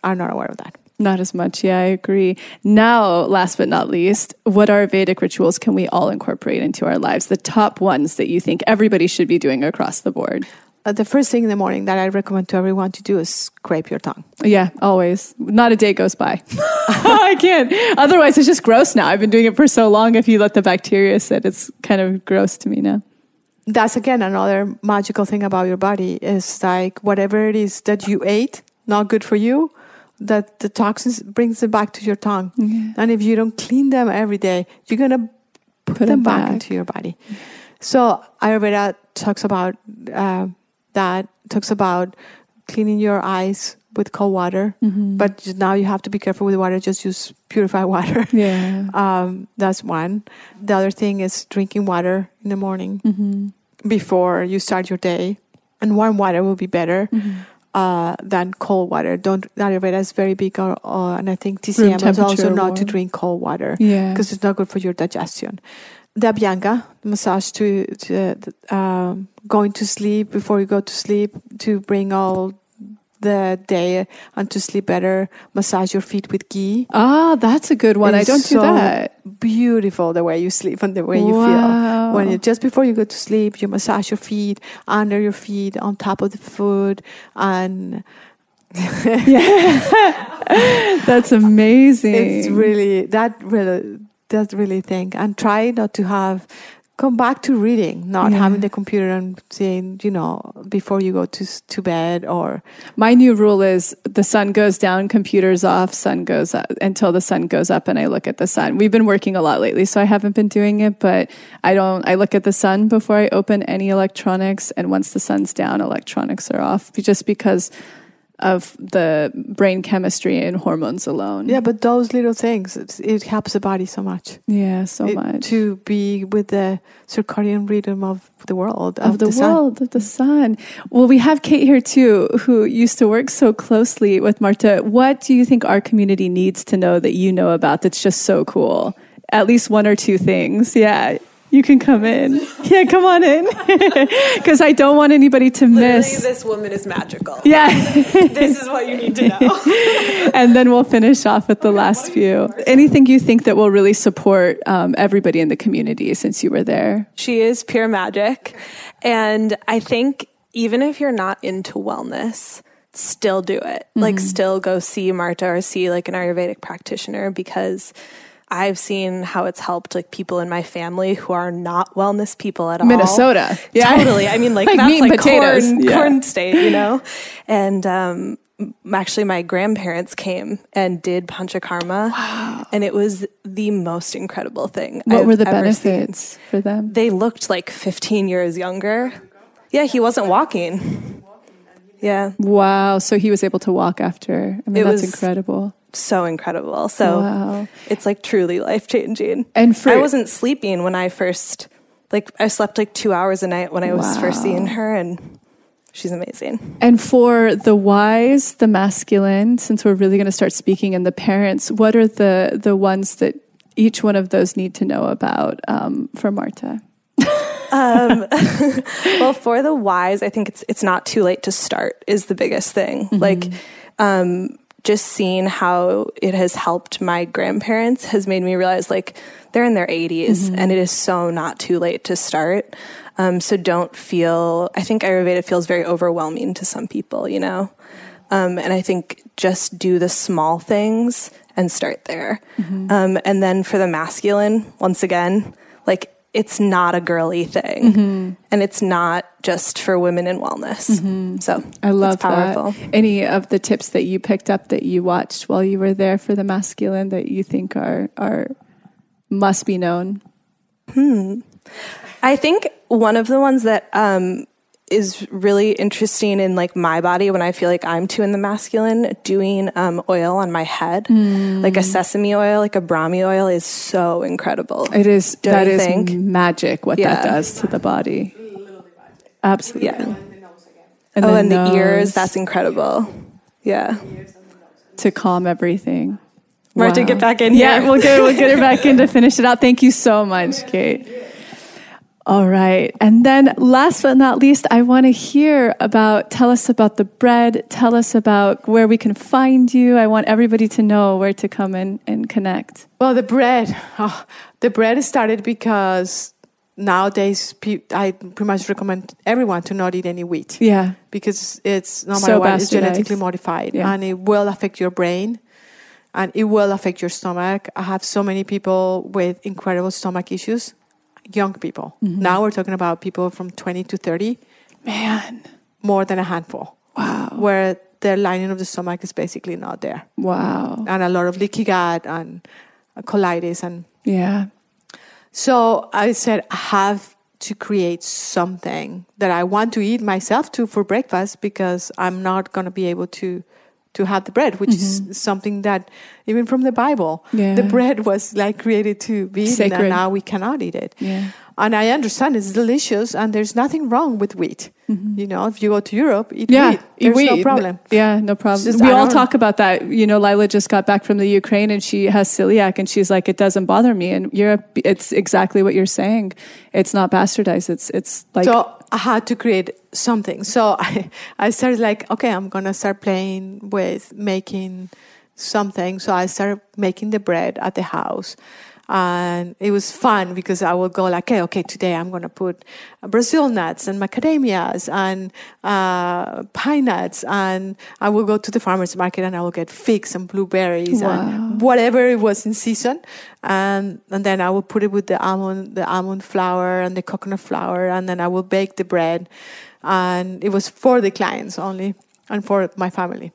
are not aware of that. Not as much. Yeah, I agree. Now, last but not least, what are Vedic rituals can we all incorporate into our lives? The top ones that you think everybody should be doing across the board. Uh, the first thing in the morning that I recommend to everyone to do is scrape your tongue. Yeah, always. Not a day goes by. <laughs> I can't. Otherwise, it's just gross now. I've been doing it for so long. If you let the bacteria sit, it's kind of gross to me now. That's again another magical thing about your body is like whatever it is that you ate, not good for you, that the toxins brings it back to your tongue. And if you don't clean them every day, you're gonna put, Put them back, back. into your body. So Ayurveda talks about uh, that. Talks about cleaning your eyes with cold water, but now you have to be careful with water. Just use purified <laughs> water. Yeah. Um, that's one. The other thing is drinking water in the morning before you start your day, and warm water will be better uh, than cold water. Don't Ayurveda is very big, uh, uh, and I think TCM is also not to drink cold water Yeah. because it's not good for your digestion. The Abhyanga massage to, to um, going to sleep before you go to sleep to bring all the day and to sleep better. Massage your feet with ghee. Ah, that's a good one. I don't do that. Beautiful the way you sleep and the way you Wow. feel. When you just before you go to sleep, you massage your feet, under your feet, on top of the foot, and <laughs> yeah, <laughs> That's amazing. it's really that really that really thing. And try not to have come back to reading, not Yeah. having the computer and saying, you know, before you go to to bed or My new rule is the sun goes down, computers off, sun goes up until the sun goes up and I look at the sun. We've been working a lot lately, so I haven't been doing it, but I don't, I look at the sun before I open any electronics. And once the sun's down, electronics are off just because of the brain chemistry and hormones alone. yeah. But those little things, it's, it helps the body so much. Yeah, so It- much. to be with the circadian rhythm of the world of the, sun. world of the sun. Well, we have Kate here too, who used to work so closely with Marta. What do you think our community needs to know that you know about that's just so cool? At least one or two things. Yeah. You can come in. <laughs> Yeah, come on in. <laughs> Because I don't want anybody to Literally, miss. this woman is magical. Yeah. <laughs> this is what you need to know. and then we'll finish off with the last few. Anything you think that will really support um, everybody in the community since you were there? she is pure magic. And I think even if you're not into wellness, still do it. Like, still go see Marta or see like an Ayurvedic practitioner because I've seen how it's helped like people in my family who are not wellness people at all. Minnesota. Yeah. Totally. I mean, <laughs> like, Like that's and like potatoes. corn, Yeah. corn state, you know? And, um, actually my grandparents came and did panchakarma and it was the most incredible thing What I've were the ever seen benefits for them? they looked like 15 years younger. Yeah, he wasn't walking. Yeah, Wow. So he was able to walk after. I mean, It that's was- incredible. So incredible. So Wow. it's like truly life changing. And for- I wasn't sleeping when I first, like, I slept like two hours a night when I was first seeing her, and she's amazing. And for the wise, the masculine, since we're really going to start speaking, and the parents, what are the the ones that each one of those need to know about um, for Marta? <laughs> <laughs> well, for the wise, I think it's it's not too late to start is the biggest thing. Like, um, just seeing how it has helped my grandparents has made me realize like they're in their 80s and it is so not too late to start. Um, so don't feel. I think Ayurveda feels very overwhelming to some people, you know. Um, and I think just do the small things and start there. Um, and then for the masculine, once again, like it's not a girly thing and it's not just for women in wellness. So I love it's powerful. that. Any of the tips that you picked up that you watched while you were there for the masculine that you think are are must be known? Hmm. I think one of the ones that um, is really interesting in like my body when I feel like I'm too in the masculine, doing um, oil on my head, like a sesame oil, like a Brahmi oil, is so incredible. It is Don't that is think? magic what that does to the body. Absolutely. Yeah. And oh, the and the nose ears, that's incredible. Yeah. to calm everything. Marta, Wow. get back in Yeah, we'll get we'll get her back in to <laughs> finish it out. Thank you so much, Kate. All right. And then last but not least, I want to hear about tell us about the bread, tell us about where we can find you. I want everybody to know where to come in and connect. Well, the bread, oh, the bread started because nowadays I pretty much recommend everyone to not eat any wheat Yeah. because it's no So matter what, it's genetically modified Yeah. and it will affect your brain and it will affect your stomach. I have so many people with incredible stomach issues, young people. Mm-hmm. Now we're talking about people from 20 to 30, Man. more than a handful, Wow. where the lining of the stomach is basically not there. Wow. And a lot of leaky gut and colitis and Yeah. so I said, I have to create something that I want to eat myself too for breakfast because I'm not going to be able to to have the bread, which is mm-hmm. something that even from the Bible, Yeah. the bread was like created to be eaten, Sacred. and now we cannot eat it. Yeah. And I understand it's delicious, and there's nothing wrong with wheat. Mm-hmm. You know, if you go to Europe, eat Yeah, wheat. There's we- no problem. Yeah, no problem. just- we all talk about that. You know, Lila just got back from the Ukraine and she has celiac and she's like, it doesn't bother me. And Europe, it's exactly what you're saying. It's not bastardized. It's it's like so I had to create something. So I, I started like, okay, I'm gonna start playing with making something. So I started making the bread at the house. And it was fun because I would go like, okay, okay, today I'm gonna put Brazil nuts and macadamias and uh, pine nuts, and I will go to the farmers market and I will get figs and blueberries Wow. and whatever it was in season, and and then I will put it with the almond the almond flour and the coconut flour, and then I will bake the bread, and it was for the clients only and for my family,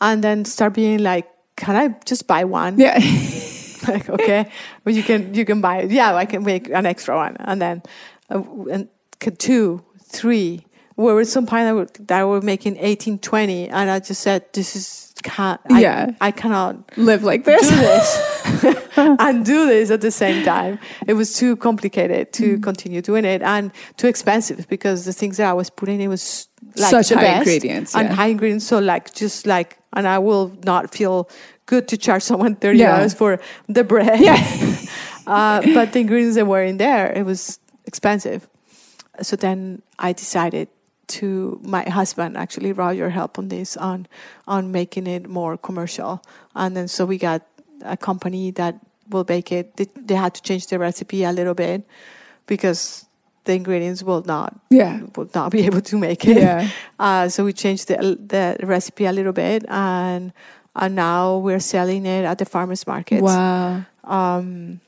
and then start being like, can I just buy one? yeah. <laughs> <laughs> like okay well you can you can buy it yeah i can make an extra one and then uh, and two three where were some pine that were, that were making 18 20 and i just said this is can't I, Yeah. i cannot Live like this. do this. <laughs> <laughs> and do this at the same time it was too complicated to continue doing it and too expensive because the things that i was putting in was like Such high best ingredients, and high ingredients so like just like and i will not feel good to charge someone 30 Yeah. dollars for the bread Yeah. <laughs> uh, but the ingredients that were in there, it was expensive. So then I decided to my husband actually Roger help on this on on making it more commercial, and then so we got a company that will bake it. They, they had to change the recipe a little bit because the ingredients will not Yeah. will not be <laughs> able to make it. Yeah. Uh, so we changed the the recipe a little bit, and and now we're selling it at the farmers market. Wow. Um,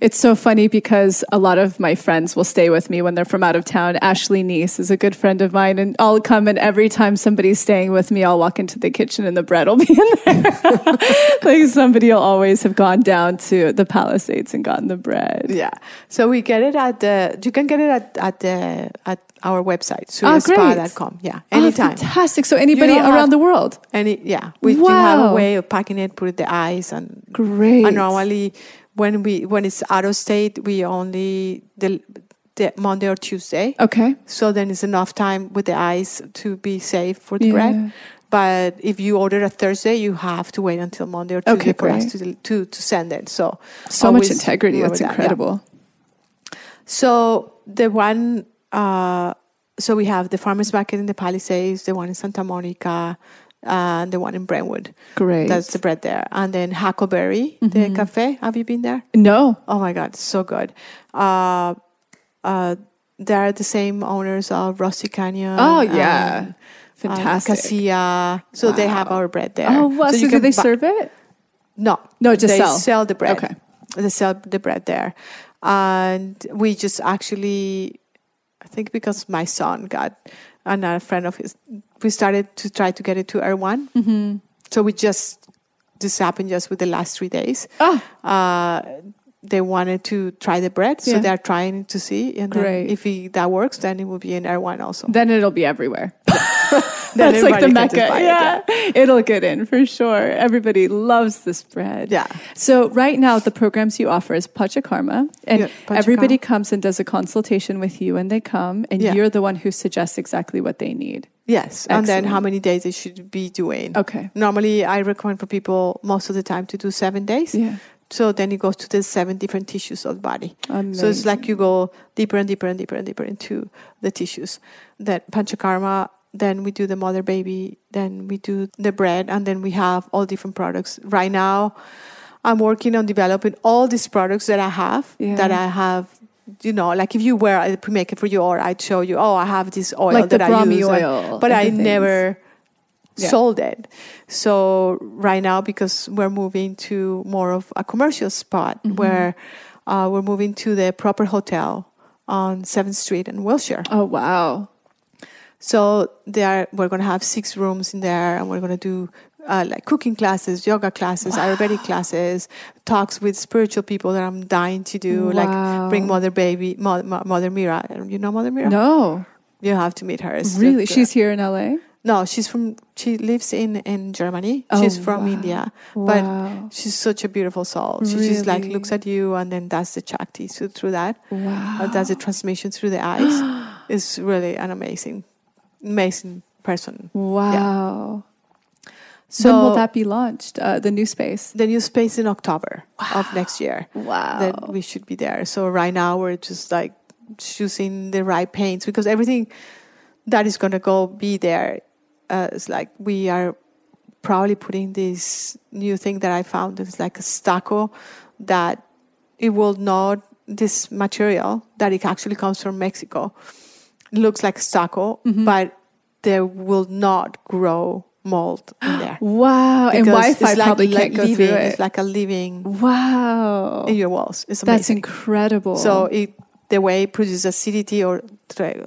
It's so funny because a lot of my friends will stay with me when they're from out of town. Ashley Neese is a good friend of mine, and I'll come and every time somebody's staying with me, I'll walk into the kitchen and the bread will be in there. <laughs> like somebody will always have gone down to the Palisades and gotten the bread. Yeah. So we get it at the. You can get it at at the at our website, Oh, great. spa.com. Yeah, Oh, anytime. fantastic. So anybody around the world. Any yeah, we do have a way of packing it, put it the ice, and Great. and normally when we when it's out of state, we only the the Monday or Tuesday. Okay. So then it's enough time with the ice to be safe for the Yeah. bread. But if you order a Thursday, you have to wait until Monday or Tuesday Okay, for us to, to to send it. So So much integrity. That's that, yeah. incredible. So the one, uh, so we have the farmers market in the Palisades, the one in Santa Monica, uh, and the one in Brentwood. Great. That's the bread there. And then Huckleberry, the cafe. Have you been there? no. Oh my God, so good. Uh, uh, they're the same owners of Rustic Canyon. Oh, yeah. and, Fantastic. Uh, Casilla. So they have our bread there. Oh, wow. So, you do they bu- serve it? no, No, just they sell. the bread. Okay. they sell the bread there, and we just actually, I think because my son got and a friend of his, we started to try to get it to Erewhon. Mm-hmm. So we just this happened just with the last three days. Oh, Uh, they wanted to try the bread, so Yeah. they're trying to see, and then if it, that works, then it will be in Erewhon also. Then it'll be everywhere. <laughs> <laughs> That's like the mecca. buy it, yeah. it'll get in for sure. Everybody loves this bread. Yeah. So right now, the programs you offer is Panchakarma, and Yeah, everybody comes and does a consultation with you, and they come, and Yeah. you're the one who suggests exactly what they need. Yes, and then how many days they should be doing. Okay. Normally, I recommend for people most of the time to do seven days. Yeah. So then it goes to the seven different tissues of the body. Amazing. So it's like you go deeper and deeper and deeper and deeper into the tissues. That panchakarma, then we do the mother baby, then we do the bread, and then we have all different products. Right now, I'm working on developing all these products that I have, Yeah. that I have. You know, like if you were a pre-make it for you, or I'd show you, oh, I have this oil Like that I use, and- oil but I never Yeah. sold it. So right now, because we're moving to more of a commercial spot Mm-hmm. where uh, we're moving to the proper hotel on Seventh Street in Wilshire. Oh wow. So there, we're going to have six rooms in there, and we're going to do uh, like cooking classes, yoga classes, Ayurvedic classes, talks with spiritual people that I'm dying to do. Wow. Like bring Mother Baby, Mo- Mo- Mother Meera. You know Mother Meera? No, You have to meet her. It's really, she's here in LA. no, she's from. She lives in in Germany. Oh, she's from wow. India, Wow. but she's such a beautiful soul. She just like looks at you and then does the shakti so through that. Wow. Uh, does the transmission through the eyes. <gasps> it's really an amazing, amazing person. Wow. So when will that be launched? Uh, the new space. the new space in October of next year. Wow. That we should be there. So right now we're just like choosing the right paints because everything that is going to go be there uh, is like we are probably putting this new thing that I found. It's like a stucco that it will not this material that it actually comes from Mexico. Looks like stucco, Mm-hmm. but there will not grow mold in there. <gasps> Wow. and Because Wi-Fi it's like- probably like can't go living, through it. It's like a living wow. in your walls. It's amazing. That's incredible. So it, the way it produces acidity or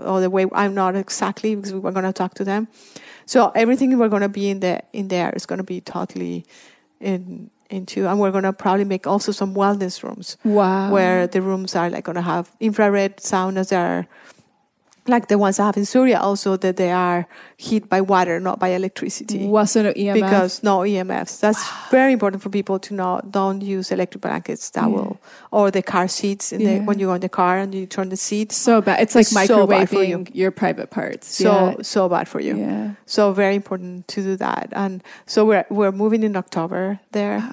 or the way I'm not exactly because we were going to talk to them. So everything we're going to be in there in there is going to be totally in into, and we're going to probably make also some wellness rooms wow. where the rooms are like going to have infrared saunas that are like the ones I have in Surya also that they are heat by water, not by electricity Wow, no EMF. because no EMFs. That's very important for people to know. Don't use electric blankets. That will or the car seats in Yeah. the, when you go in the car and you turn the seats. so bad. It's like It's so for you. microwaving your private parts. So so bad for you. yeah. yeah. So very important to do that. And so we're we're moving in October there.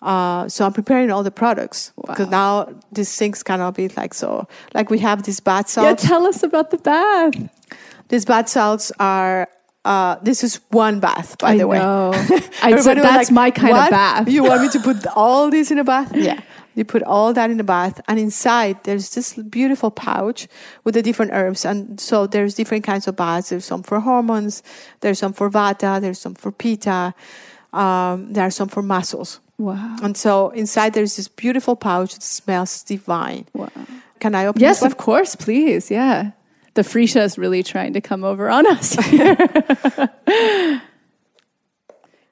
Uh, so I'm preparing all the products because now these things cannot be like so. Like we have these bath salts. Yeah, tell us about the bath. these bath salts are. Uh, this is one bath, by I the way. <laughs> I said that's like, my kind "What? of bath. You want me to put <laughs> all this in a bath? Yeah. You put all that in a bath, and inside there's this beautiful pouch with the different herbs. And so there's different kinds of baths. There's some for hormones, there's some for vata, there's some for pitta, um, there are some for muscles. Wow. And so inside there's this beautiful pouch that smells divine. Wow. Can I open it? Yes, of course, please. Yeah. The Frisha is really trying to come over on us. <laughs> <laughs>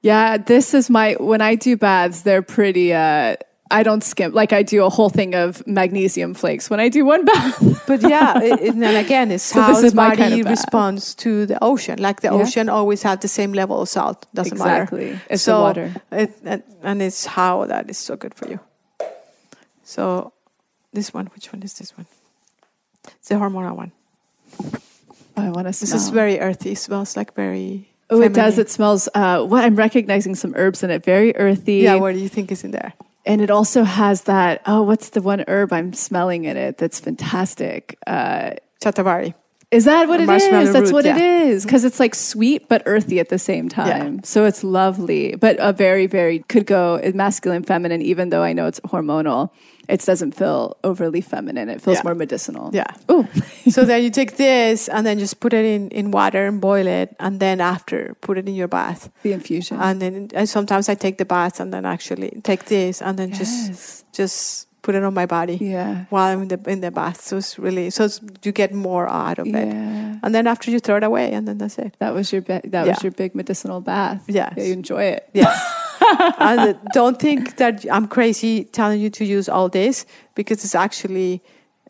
yeah, this is my when I do baths, they're pretty uh I don't skimp like I do a whole thing of magnesium flakes when I do one <laughs> bath. But yeah, it, and again, it's <laughs> So how the body kind of responds to the ocean. Like the Yeah. ocean always have the same level of salt. Doesn't matter. Exactly. It's the water. It, and, and it's how that is so good for you. So this one, which one is this one? It's the hormonal one. I want to smell. This is very earthy. It smells like very. Oh, it does. It smells. Uh, what I'm recognizing some herbs in it. Very earthy. Yeah, what do you think is in there? And it also has that. Oh, what's the one herb I'm smelling in it? That's fantastic. Uh, Shatavari. Is that what it is it? That's root, what it yeah. is. Because it's like sweet but earthy at the same time. yeah. So it's lovely, but a very, very could go masculine, feminine. Even though I know it's hormonal, it doesn't feel overly feminine. It feels Yeah. more medicinal. Yeah. Oh, <laughs> so then you take this and then just put it in, in water and boil it. And then after, put it in your bath. the infusion. And then and sometimes I take the bath and then actually take this and then Yes. just just put it on my body yeah. while I'm in the in the bath. So it's really so it's, you get more out of it. Yeah. And then after you throw it away and then that's it. That was your be- that Yeah. was your big medicinal bath. Yes. Yeah, you enjoy it. Yeah. <laughs> <laughs> and don't think that I'm crazy telling you to use all this because it's actually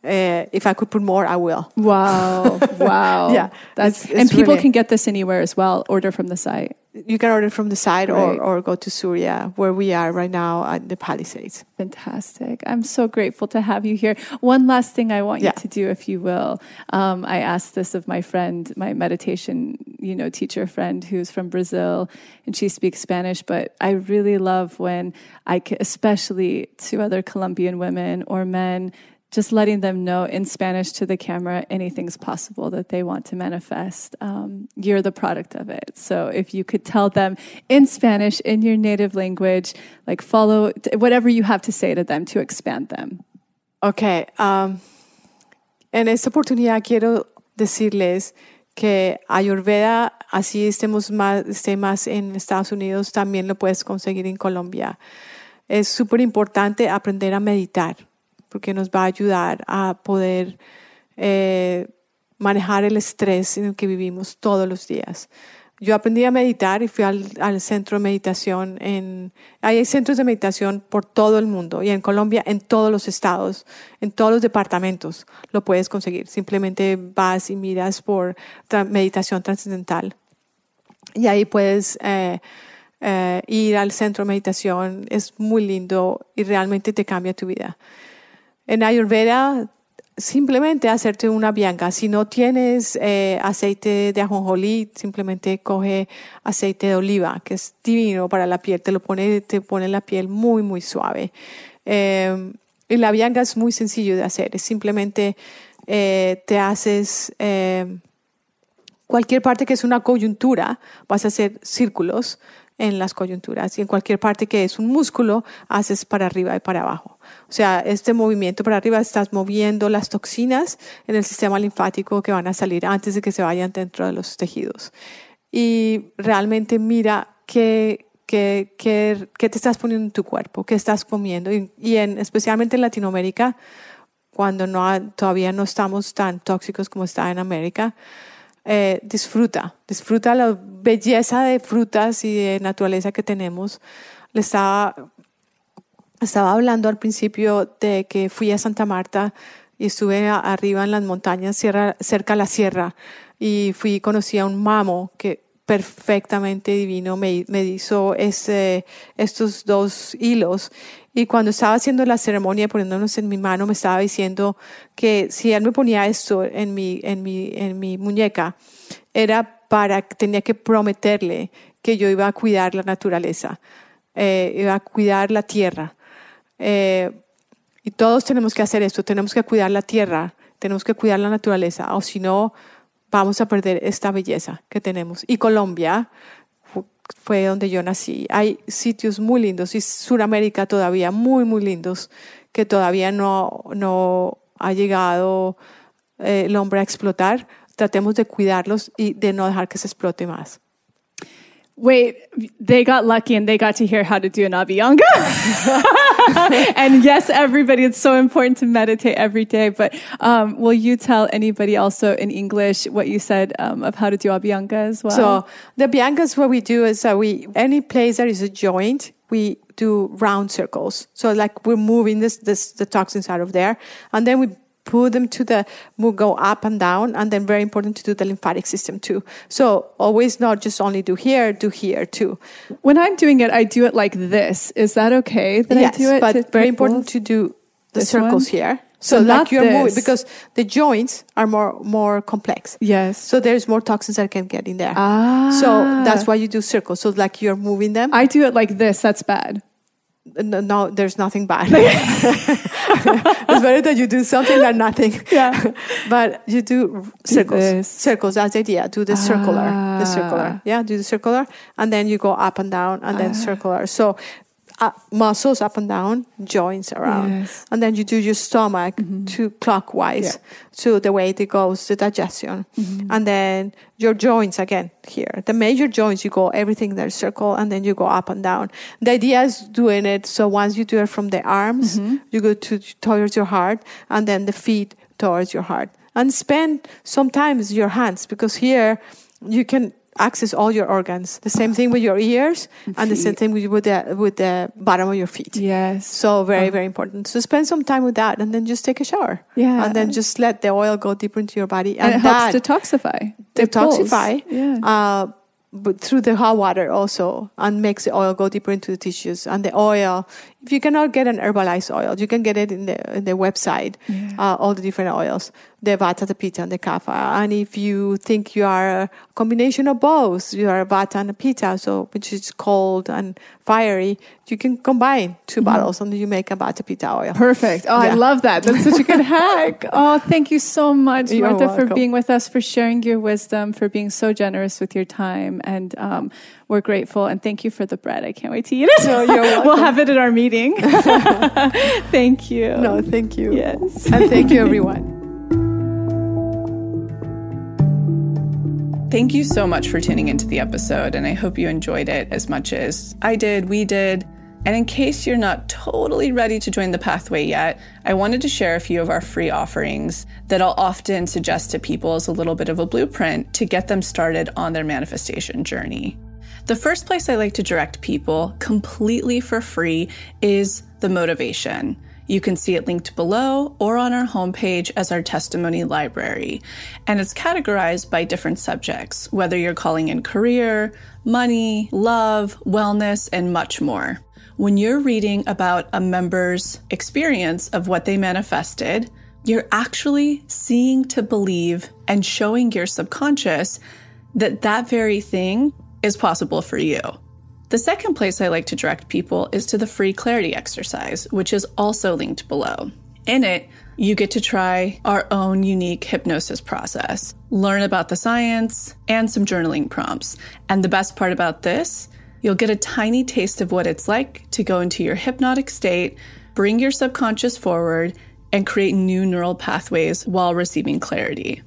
uh, if I could put more, I will. Wow. <laughs> Wow. Yeah, That's it's- it's and people really- can get this anywhere as well. Order from the site. You can order from the site Right. or, or go to Surya, where we are right now at the Palisades. Fantastic. I'm so grateful to have you here. One last thing I want Yeah. you to do, if you will. Um, I asked this of my friend, my meditation, you know, teacher friend who's from Brazil and she speaks Spanish, but I really love when I, especially to other Colombian women or men, just letting them know in Spanish to the camera anything's possible that they want to manifest. Um, you're the product of it. So if you could tell them in Spanish, in your native language, like follow whatever you have to say to them to expand them. Ok, um, en esta oportunidad quiero decirles que Ayurveda, así estemos más, esté más en Estados Unidos, también lo puedes conseguir en Colombia. Es súper importante aprender a meditar porque nos va a ayudar a poder eh, manejar el estrés en el que vivimos todos los días. Yo aprendí a meditar y fui al, al centro de meditación. En, hay centros de meditación por todo el mundo y en Colombia, en todos los estados, en todos los departamentos lo puedes conseguir. Simplemente vas y miras por meditación trascendental y ahí puedes eh, eh, ir al centro de meditación. Es muy lindo y realmente te cambia tu vida. En Ayurveda, simplemente hacerte una bianga. Si no tienes eh, aceite de ajonjolí, simplemente coge aceite de oliva, que es divino para la piel. Te lo pone, te pone la piel muy, muy suave. Eh, y la bianga es muy sencillo de hacer. Es simplemente eh, te haces eh, cualquier parte que es una coyuntura, vas a hacer círculos en las coyunturas y en cualquier parte que es un músculo, haces para arriba y para abajo. O sea, este movimiento para arriba estás moviendo las toxinas en el sistema linfático que van a salir antes de que se vayan dentro de los tejidos. Y realmente mira qué, qué, qué, qué te estás poniendo en tu cuerpo, qué estás comiendo. Y, y en, especialmente en Latinoamérica, cuando no, todavía no estamos tan tóxicos como está en América, eh, disfruta, disfruta la belleza de frutas y de naturaleza que tenemos. Le estaba, estaba hablando al principio de que fui a Santa Marta y estuve arriba en las montañas, cerca a la sierra, y fui conocí a un mamo que perfectamente divino me, me hizo ese, estos dos hilos. Y cuando estaba haciendo la ceremonia, poniéndonos en mi mano, me estaba diciendo que si él me ponía esto en mi, en mi, en mi muñeca, era para, tenía que prometerle que yo iba a cuidar la naturaleza, eh, iba a cuidar la tierra. Eh, y todos tenemos que hacer esto, tenemos que cuidar la tierra, tenemos que cuidar la naturaleza, o si no, vamos a perder esta belleza que tenemos. Y Colombia fu- fue donde yo nací. Hay sitios muy lindos y Sudamérica todavía muy, muy lindos que todavía no, no ha llegado eh, el hombre a explotar. Tratemos de cuidarlos y de no dejar que se explote más. Wait, they got lucky and they got to hear how to do an abhyanga. <laughs> and yes, everybody, it's so important to meditate every day. But um, will you tell anybody also in English what you said um, of how to do abhyanga as well? So the biancas, what we do is that we any place that is a joint, we do round circles. So like we're moving this this the toxins out of there, and then we put them to the we'll go up and down, and then very important to do the lymphatic system too. So always not just only do here, do here too. when I'm doing it, I do it like this. Is that okay that yes, I do it? but very important to do the This circles one? here. So So, like you're moving this. because the joints are more more complex. Yes. So there's more toxins that can get in there. Ah. So that's why you do circles. So like you're moving them. I do it like this. That's bad. no, no, there's nothing bad. <laughs> <laughs> it's better that you do something than nothing. <laughs> Yeah. <laughs> but you do circles. this. Circles, that's the idea. Do the circular. The circular. Ah. Yeah, do the circular. And then you go up and down and Ah. then circular. So uh, muscles up and down, joints around. Yes. Mm-hmm. And then you do your stomach to clockwise Yeah. Mm-hmm. to the way it goes, the digestion. And then your joints again here. The major joints, you go everything there circle and then you go up and down. The idea is doing it so once you do it from the arms, Mm-hmm. you go to towards your heart and then the feet towards your heart. And spend sometimes your hands because here you can access all your organs. The same thing with your ears, and the same thing with, with the with the bottom of your feet. Yes. So very, very important. So spend some time with that, and then just take a shower. Yeah. and then just let the oil go deeper into your body, and and, it helps detoxify. Detoxify. Yeah. Uh, but through the hot water also, and makes the oil go deeper into the tissues. And the oil, if you cannot get an herbalized oil, you can get it in the in the website. Uh, all the different oils, the Vata, the Pitta, and the Kapha. And if you think you are a combination of both, you are a Vata and a Pitta, so which is cold and fiery, you can combine 2 bottles and you make a Vata Pitta oil. Perfect. Oh, I love that. That's such a good <laughs> hack. Oh, thank you so much, You're Martha, for being with us, for sharing your wisdom, for being so generous with your time. And um, we're grateful. And thank you for the bread. I can't wait to eat it. No, you're <laughs> we'll have it at our meeting. <laughs> thank you. No, thank you. Yes. And thank you, everyone. Thank you so much for tuning into the episode, and I hope you enjoyed it as much as I did, we did. And in case you're not totally ready to join the pathway yet, I wanted to share a few of our free offerings that I'll often suggest to people as a little bit of a blueprint to get them started on their manifestation journey. The first place I like to direct people completely for free is the motivation. You can see it linked below or on our homepage as our testimony library. And it's categorized by different subjects, whether you're calling in career, money, love, wellness, and much more. When you're reading about a member's experience of what they manifested, you're actually seeing to believe and showing your subconscious that that very thing is possible for you. The second place I like to direct people is to the free clarity exercise, which is also linked below. In it, you get to try our own unique hypnosis process, learn about the science, and some journaling prompts. And the best part about this, you'll get a tiny taste of what it's like to go into your hypnotic state, bring your subconscious forward, and create new neural pathways while receiving clarity.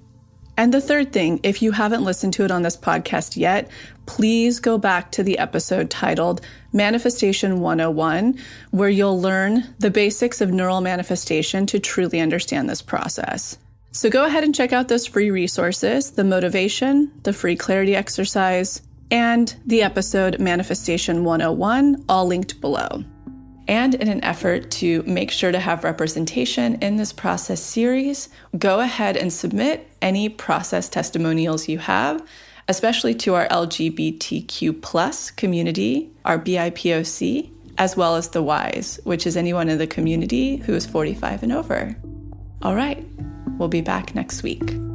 And the third thing, if you haven't listened to it on this podcast yet, please go back to the episode titled Manifestation 101, where you'll learn the basics of neuro manifestation to truly understand this process. So go ahead and check out those free resources the motivation, the free clarity exercise, and the episode Manifestation 101, all linked below. And in an effort to make sure to have representation in this process series, go ahead and submit any process testimonials you have, especially to our LGBTQ plus community, our BIPOC, as well as the WISE, which is anyone in the community who is 45 and over. All right, we'll be back next week.